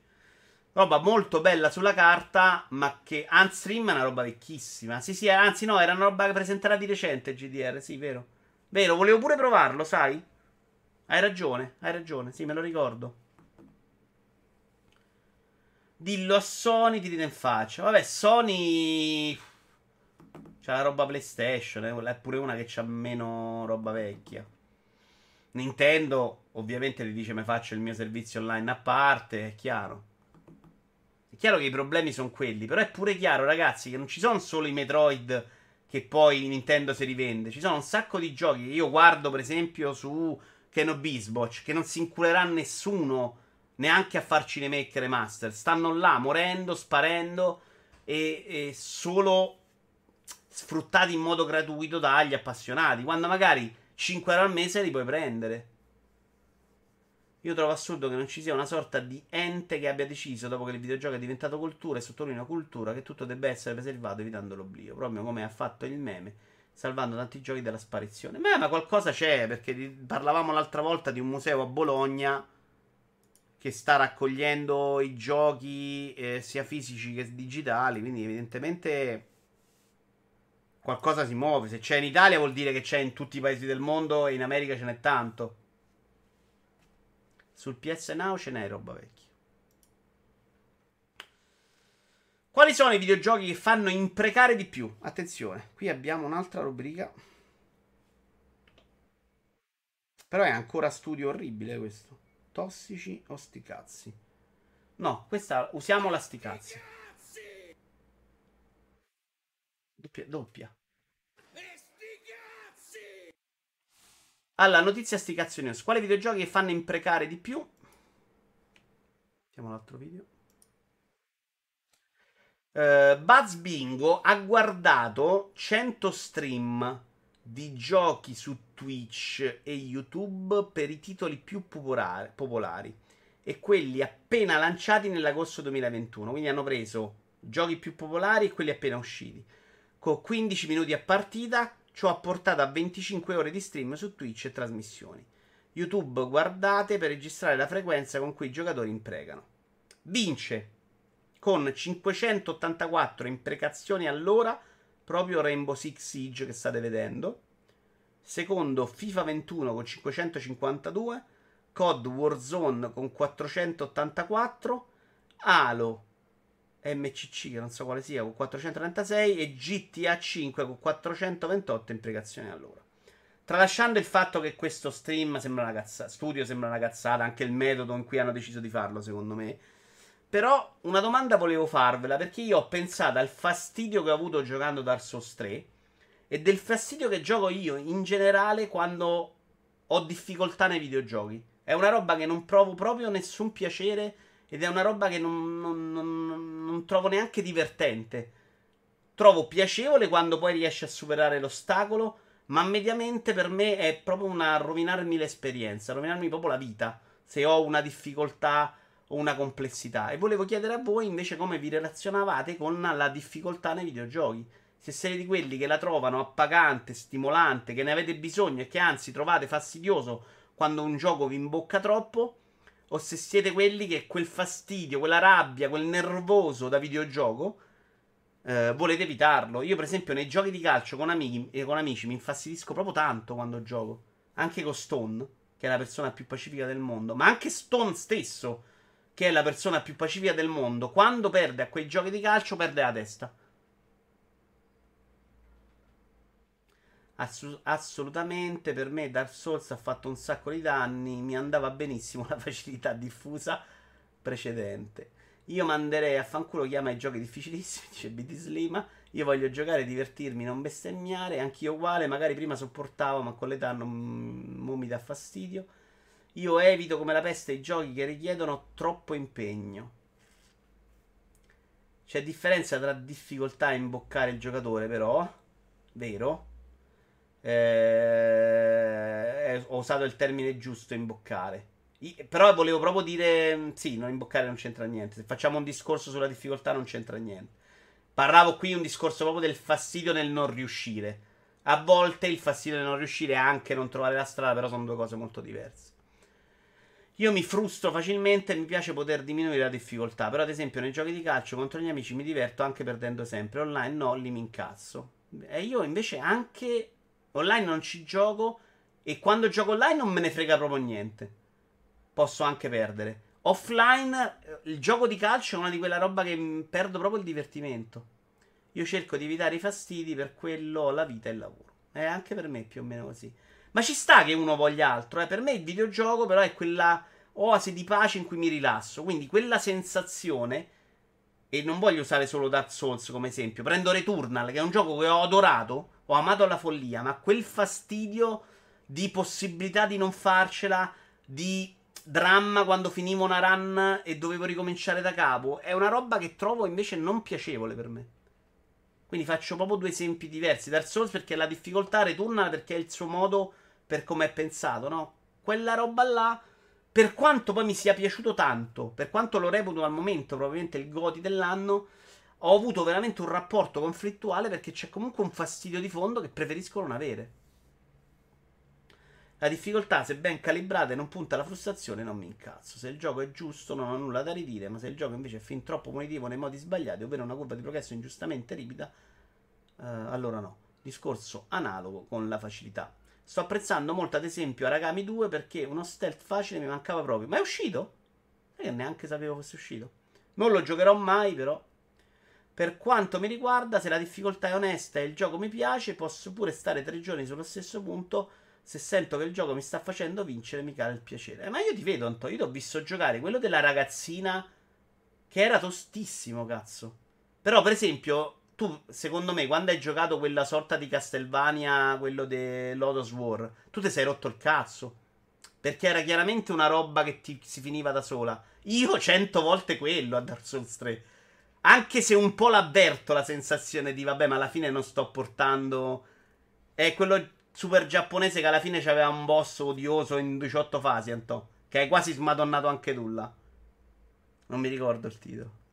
Roba molto bella sulla carta, ma che Unstream è una roba vecchissima. Sì, sì, anzi no, era una roba che presenterà di recente GDR, sì, vero. Vero, volevo pure provarlo, sai? Hai ragione, hai ragione, sì, me lo ricordo. Dillo a Sony, ti dite in faccia. Vabbè, Sony... C'ha la roba PlayStation, eh? è pure una che c'ha meno roba vecchia. Nintendo, ovviamente, ti dice mi faccio il mio servizio online a parte, è chiaro. È chiaro che i problemi sono quelli, però è pure chiaro, ragazzi, che non ci sono solo i Metroid che poi Nintendo si rivende. Ci sono un sacco di giochi io guardo, per esempio, su Kenobisboch, che non si inculerà nessuno neanche a farci remake remaster. Stanno là morendo, sparendo e, e solo sfruttati in modo gratuito dagli appassionati. Quando magari 5 euro al mese li puoi prendere. Io trovo assurdo che non ci sia una sorta di ente che abbia deciso, dopo che il videogioco è diventato cultura, e sottolineo cultura, che tutto debba essere preservato evitando l'oblio. Proprio come ha fatto il meme, salvando tanti giochi dalla sparizione. Beh, ma qualcosa c'è, perché parlavamo l'altra volta di un museo a Bologna che sta raccogliendo i giochi eh, sia fisici che digitali, quindi evidentemente qualcosa si muove. Se c'è in Italia vuol dire che c'è in tutti i paesi del mondo e in America ce n'è tanto. Sul PS Now ce n'è roba vecchia. Quali sono i videogiochi che fanno imprecare di più? Attenzione, qui abbiamo un'altra rubrica. Però è ancora studio orribile questo. Tossici o sticazzi? No, questa usiamo la sticazzi. Doppia, doppia. Allora, notizia sti cazzo news. Quali videogiochi fanno imprecare di più? Vediamo l'altro video. Uh, Buzz Bingo ha guardato 100 stream di giochi su Twitch e YouTube per i titoli più popolari, popolari e quelli appena lanciati nell'agosto 2021. Quindi hanno preso giochi più popolari e quelli appena usciti. Con 15 minuti a partita, Ciò ha portato a 25 ore di stream su Twitch e trasmissioni. YouTube guardate per registrare la frequenza con cui i giocatori imprecano. Vince con 584 imprecazioni all'ora proprio Rainbow Six Siege che state vedendo. Secondo FIFA 21 con 552, COD Warzone con 484, Halo MCC che non so quale sia con 436 e GTA 5 con 428 imprecazioni all'ora. Tralasciando il fatto che questo stream sembra una cazzata, studio sembra una cazzata, anche il metodo in cui hanno deciso di farlo, secondo me. Però una domanda volevo farvela perché io ho pensato al fastidio che ho avuto giocando Dark Souls 3 e del fastidio che gioco io in generale quando ho difficoltà nei videogiochi. È una roba che non provo proprio nessun piacere ed è una roba che non, non, non, non trovo neanche divertente. Trovo piacevole quando poi riesci a superare l'ostacolo, ma mediamente per me è proprio una rovinarmi l'esperienza, rovinarmi proprio la vita. Se ho una difficoltà o una complessità. E volevo chiedere a voi invece come vi relazionavate con la difficoltà nei videogiochi. Se siete di quelli che la trovano appagante, stimolante, che ne avete bisogno e che anzi trovate fastidioso quando un gioco vi imbocca troppo, o se siete quelli che quel fastidio, quella rabbia, quel nervoso da videogioco eh, volete evitarlo. Io, per esempio, nei giochi di calcio con, amici, con amici mi infastidisco proprio tanto quando gioco. Anche con Stone, che è la persona più pacifica del mondo, ma anche Stone stesso, che è la persona più pacifica del mondo, quando perde a quei giochi di calcio perde la testa. Assu- assolutamente per me Dark Souls ha fatto un sacco di danni, mi andava benissimo la facilità diffusa precedente. Io manderei a fanculo chi ama i giochi difficilissimi, dice BD Slima. Io voglio giocare, divertirmi, non bestemmiare. Anch'io uguale, magari prima sopportavo, ma con l'età non mi dà fastidio. Io evito come la peste i giochi che richiedono troppo impegno. C'è differenza tra difficoltà e imboccare il giocatore, però. Vero? Eh, ho usato il termine giusto, imboccare. Però volevo proprio dire: mm, sì, non imboccare non c'entra niente. Se facciamo un discorso sulla difficoltà, non c'entra niente. Parlavo qui un discorso proprio del fastidio nel non riuscire. A volte il fastidio nel non riuscire è anche non trovare la strada, però sono due cose molto diverse. Io mi frustro facilmente e mi piace poter diminuire la difficoltà. Però, ad esempio, nei giochi di calcio contro gli amici mi diverto anche perdendo sempre. Online no, lì mi incazzo. E io invece anche online non ci gioco. E quando gioco online non me ne frega proprio niente posso anche perdere. Offline, eh, il gioco di calcio è una di quella roba che perdo proprio il divertimento. Io cerco di evitare i fastidi, per quello la vita e il lavoro. È anche per me più o meno così. Ma ci sta che uno voglia altro. Eh? Per me il videogioco, però, è quella oasi di pace in cui mi rilasso. Quindi quella sensazione. E non voglio usare solo Dark Souls come esempio. Prendo Returnal, che è un gioco che ho adorato. Ho amato alla follia. Ma quel fastidio di possibilità di non farcela. Di dramma quando finivo una run e dovevo ricominciare da capo. È una roba che trovo invece non piacevole per me. Quindi faccio proprio due esempi diversi. Dark Souls perché la difficoltà ritorna perché è il suo modo per come è pensato, no? Quella roba là, per quanto poi mi sia piaciuto tanto, per quanto lo reputo al momento probabilmente il goti dell'anno, ho avuto veramente un rapporto conflittuale perché c'è comunque un fastidio di fondo che preferisco non avere. La difficoltà, se ben calibrata e non punta alla frustrazione, non mi incazzo. Se il gioco è giusto, non ho nulla da ridire, ma se il gioco invece è fin troppo punitivo nei modi sbagliati, ovvero una curva di progresso ingiustamente ripida, eh, allora no. Discorso analogo con la facilità. Sto apprezzando molto, ad esempio, Aragami 2 perché uno stealth facile mi mancava proprio. Ma è uscito? Io neanche sapevo fosse uscito. Non lo giocherò mai, però. Per quanto mi riguarda, se la difficoltà è onesta e il gioco mi piace, posso pure stare tre giorni sullo stesso punto se sento che il gioco mi sta facendo vincere, mi cala il piacere. Eh, ma io ti vedo, Anto, io ti ho visto giocare quello della ragazzina che era tostissimo, cazzo. Però, per esempio, tu, secondo me, quando hai giocato quella sorta di Castlevania, quello di Lotus War, tu ti sei rotto il cazzo. Perché era chiaramente una roba che ti, si finiva da sola. Io cento volte quello a Dark Souls 3. Anche se un po' l'avverto la sensazione di vabbè, ma alla fine non sto portando. È quello super giapponese che alla fine c'aveva un boss odioso in 18 fasi, Antò. Che hai quasi smadonnato anche tu là. Non mi ricordo il titolo.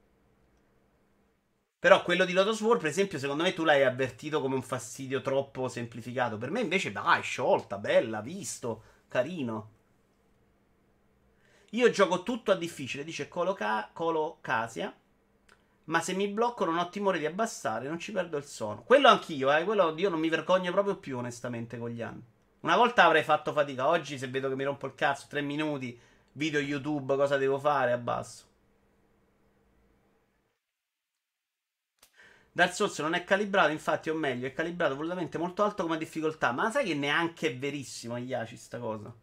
Però quello di Lotus War, per esempio, secondo me tu l'hai avvertito come un fastidio troppo semplificato. Per me invece, dai, sciolta, bella, visto, carino. Io gioco tutto a difficile, dice Colo Casia. Ma se mi blocco non ho timore di abbassare, non ci perdo il sonno. Quello anch'io, eh. Quello io non mi vergogno proprio più, onestamente, con gli anni. Una volta avrei fatto fatica. Oggi, se vedo che mi rompo il cazzo, tre minuti, video YouTube, cosa devo fare, abbasso. Dark Souls non è calibrato, infatti, o meglio, è calibrato volutamente molto alto come difficoltà. Ma sai che neanche è verissimo, Iaci, sta cosa.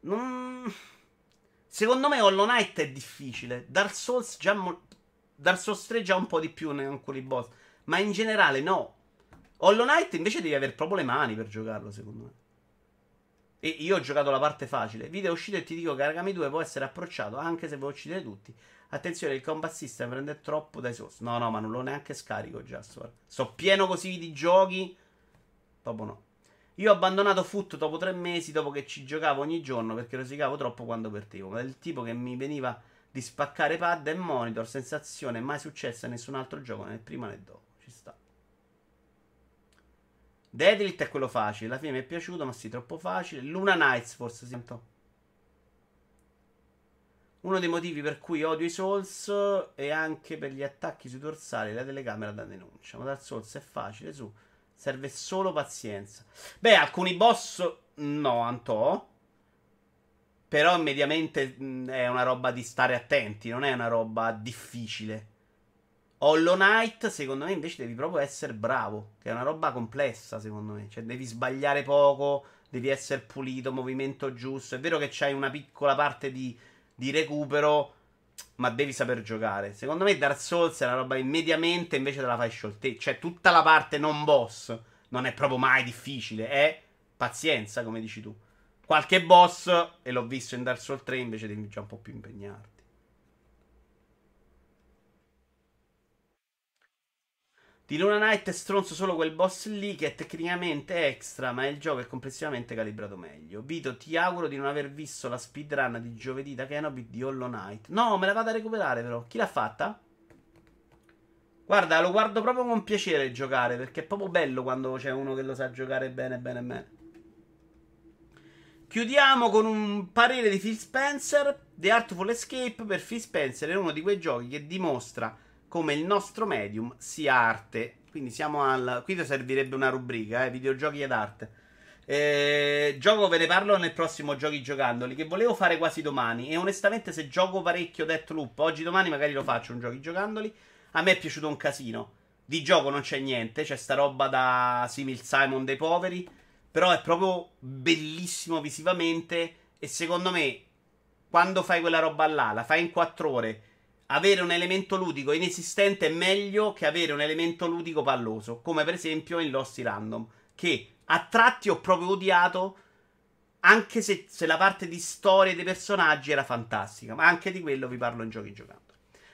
Non... Secondo me Hollow Knight è difficile. Dark Souls già mo- Dark Souls 3 già un po' di più nei alcuni boss. Ma in generale no. Hollow Knight invece devi avere proprio le mani per giocarlo, secondo me. E io ho giocato la parte facile. Video è uscito e ti dico che Aragami 2 può essere approcciato anche se vuoi uccidere tutti. Attenzione, il combat system prende troppo dai Souls. No, no, ma non l'ho neanche scarico già. Sto pieno così di giochi. Proprio no. Io ho abbandonato Foot dopo tre mesi, dopo che ci giocavo ogni giorno perché rosicavo troppo quando perdevo. Ma del tipo che mi veniva di spaccare pad e monitor, sensazione mai successa in nessun altro gioco, né prima né dopo. Ci sta. Deadlift è quello facile, alla fine mi è piaciuto, ma sì, troppo facile. Luna Knights forse sento. Uno dei motivi per cui odio i Souls è anche per gli attacchi sui dorsali la telecamera da denuncia. Ma dal Souls è facile, su. Serve solo pazienza. Beh, alcuni boss no, Antò. Però mediamente è una roba di stare attenti, non è una roba difficile. Hollow Knight, secondo me, invece devi proprio essere bravo. Che è una roba complessa, secondo me. Cioè, devi sbagliare poco, devi essere pulito, movimento giusto. È vero che c'hai una piccola parte di di recupero, ma devi saper giocare. Secondo me Dark Souls è una roba immediatamente invece te la fai scioltare. Cioè, tutta la parte non boss non è proprio mai difficile, è pazienza, come dici tu. Qualche boss, e l'ho visto in Dark Souls 3, invece devi già un po' più impegnarti. Di Luna Knight è stronzo solo quel boss lì che è tecnicamente extra, ma il gioco è complessivamente calibrato meglio. Vito, ti auguro di non aver visto la speedrun di giovedì da Kenobi di Hollow Knight. No, me la vado a recuperare però. Chi l'ha fatta? Guarda, lo guardo proprio con piacere giocare, perché è proprio bello quando c'è uno che lo sa giocare bene, bene, bene. Chiudiamo con un parere di Phil Spencer. The Artful Escape per Phil Spencer è uno di quei giochi che dimostra come il nostro medium sia arte. Quindi siamo al. Qui servirebbe una rubrica, eh, videogiochi ed arte. Eh, gioco ve ne parlo nel prossimo Giochi Giocandoli. Che volevo fare quasi domani. E onestamente, se gioco parecchio Deathloop, oggi domani magari lo faccio un Giochi Giocandoli. A me è piaciuto un casino. Di gioco non c'è niente. C'è sta roba da Simil Simon dei poveri. Però è proprio bellissimo visivamente. E secondo me, quando fai quella roba là, la fai in 4 ore avere un elemento ludico inesistente è meglio che avere un elemento ludico palloso, come per esempio in Lost Random, che a tratti ho proprio odiato, anche se, se, la parte di storia dei personaggi era fantastica, ma anche di quello vi parlo in giochi giocando.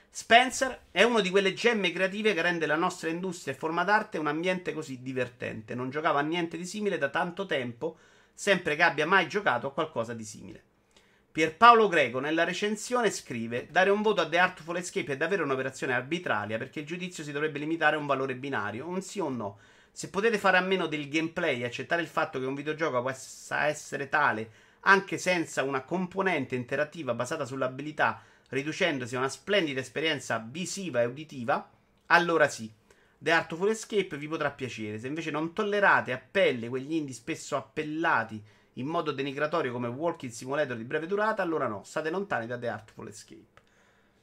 Spencer è uno di quelle gemme creative che rende la nostra industria e forma d'arte un ambiente così divertente. Non giocava a niente di simile da tanto tempo, sempre che abbia mai giocato a qualcosa di simile. Pierpaolo Greco nella recensione scrive: Dare un voto a The Artful Escape è davvero un'operazione arbitraria perché il giudizio si dovrebbe limitare a un valore binario, un sì o un no. Se potete fare a meno del gameplay e accettare il fatto che un videogioco possa essere tale anche senza una componente interattiva basata sull'abilità, riducendosi a una splendida esperienza visiva e uditiva, allora sì. The Artful Escape vi potrà piacere. Se invece non tollerate a pelle quegli indie spesso appellati in modo denigratorio come walking simulator di breve durata, allora no, state lontani da The Artful Escape.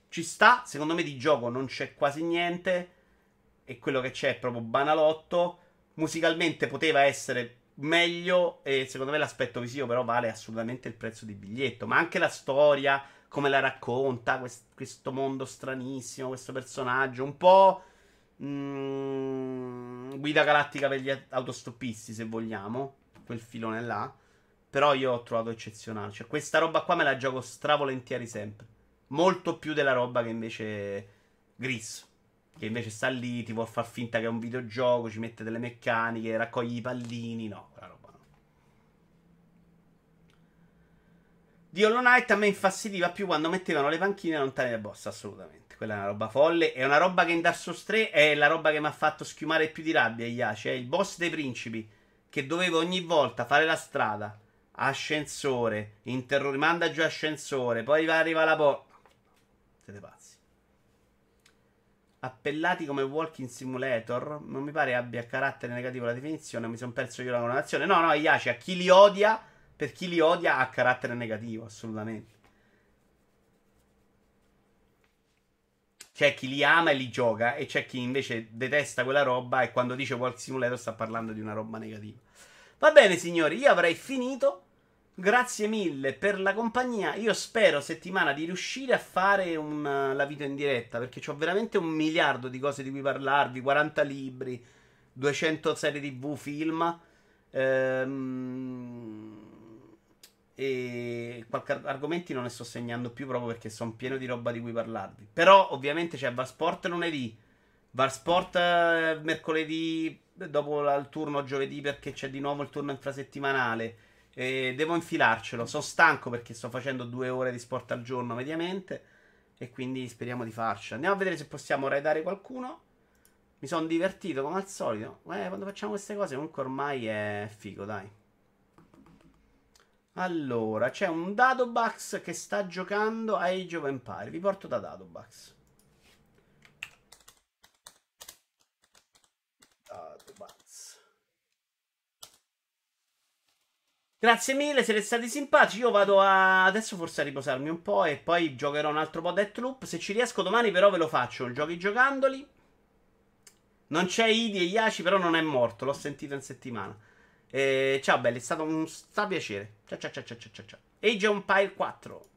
Ci sta, secondo me di gioco non c'è quasi niente e quello che c'è è proprio banalotto. Musicalmente poteva essere meglio e secondo me l'aspetto visivo però vale assolutamente il prezzo di biglietto, ma anche la storia, come la racconta, quest- questo mondo stranissimo, questo personaggio, un po' mm, guida galattica per gli autostoppisti se vogliamo, quel filone là. Però io ho trovato eccezionale. Cioè, questa roba qua me la gioco stravolentieri sempre. Molto più della roba che invece. Gris. Che invece sta lì, ti vuol far finta che è un videogioco, ci mette delle meccaniche, raccogli i pallini. No, quella roba no. Di Hollow Knight a me infastidiva più quando mettevano le panchine lontane dal boss, assolutamente. Quella è una roba folle. È una roba che in Dark Souls 3 è la roba che mi ha fatto schiumare più di rabbia, Iaci. È il boss dei principi. Che dovevo ogni volta fare la strada ascensore, interro- rimanda giù ascensore, poi arriva la porta. Siete pazzi. Appellati come Walking Simulator, non mi pare abbia carattere negativo la definizione, mi sono perso io la connotazione. No, no, Iaci, a chi li odia, per chi li odia ha carattere negativo, assolutamente. C'è chi li ama e li gioca e c'è chi invece detesta quella roba e quando dice Walking Simulator sta parlando di una roba negativa. Va bene, signori, io avrei finito. Grazie mille per la compagnia. Io spero settimana di riuscire a fare un, uh, la video in diretta perché ho veramente un miliardo di cose di cui parlarvi: 40 libri, 200 serie TV, film. Ehm, e qualche argomenti non ne sto segnando più proprio perché sono pieno di roba di cui parlarvi. Però, ovviamente, c'è Varsport lunedì, Varsport eh, mercoledì dopo il turno giovedì perché c'è di nuovo il turno infrasettimanale. E devo infilarcelo. Sono stanco perché sto facendo due ore di sport al giorno mediamente. E quindi speriamo di farcela. Andiamo a vedere se possiamo raidare qualcuno. Mi sono divertito come al solito. Eh, quando facciamo queste cose comunque ormai è figo, dai. Allora, c'è un Dadobax che sta giocando a Age of Empire. Vi porto da Dadobax. Grazie mille, siete stati simpatici. Io vado a... adesso forse a riposarmi un po' e poi giocherò un altro po' Deathloop. Se ci riesco domani però ve lo faccio. Giochi giocandoli. Non c'è Idi e Yaci, però non è morto. L'ho sentito in settimana. E ciao belli, è stato un sta piacere. Ciao ciao ciao ciao ciao ciao. Age Empire 4.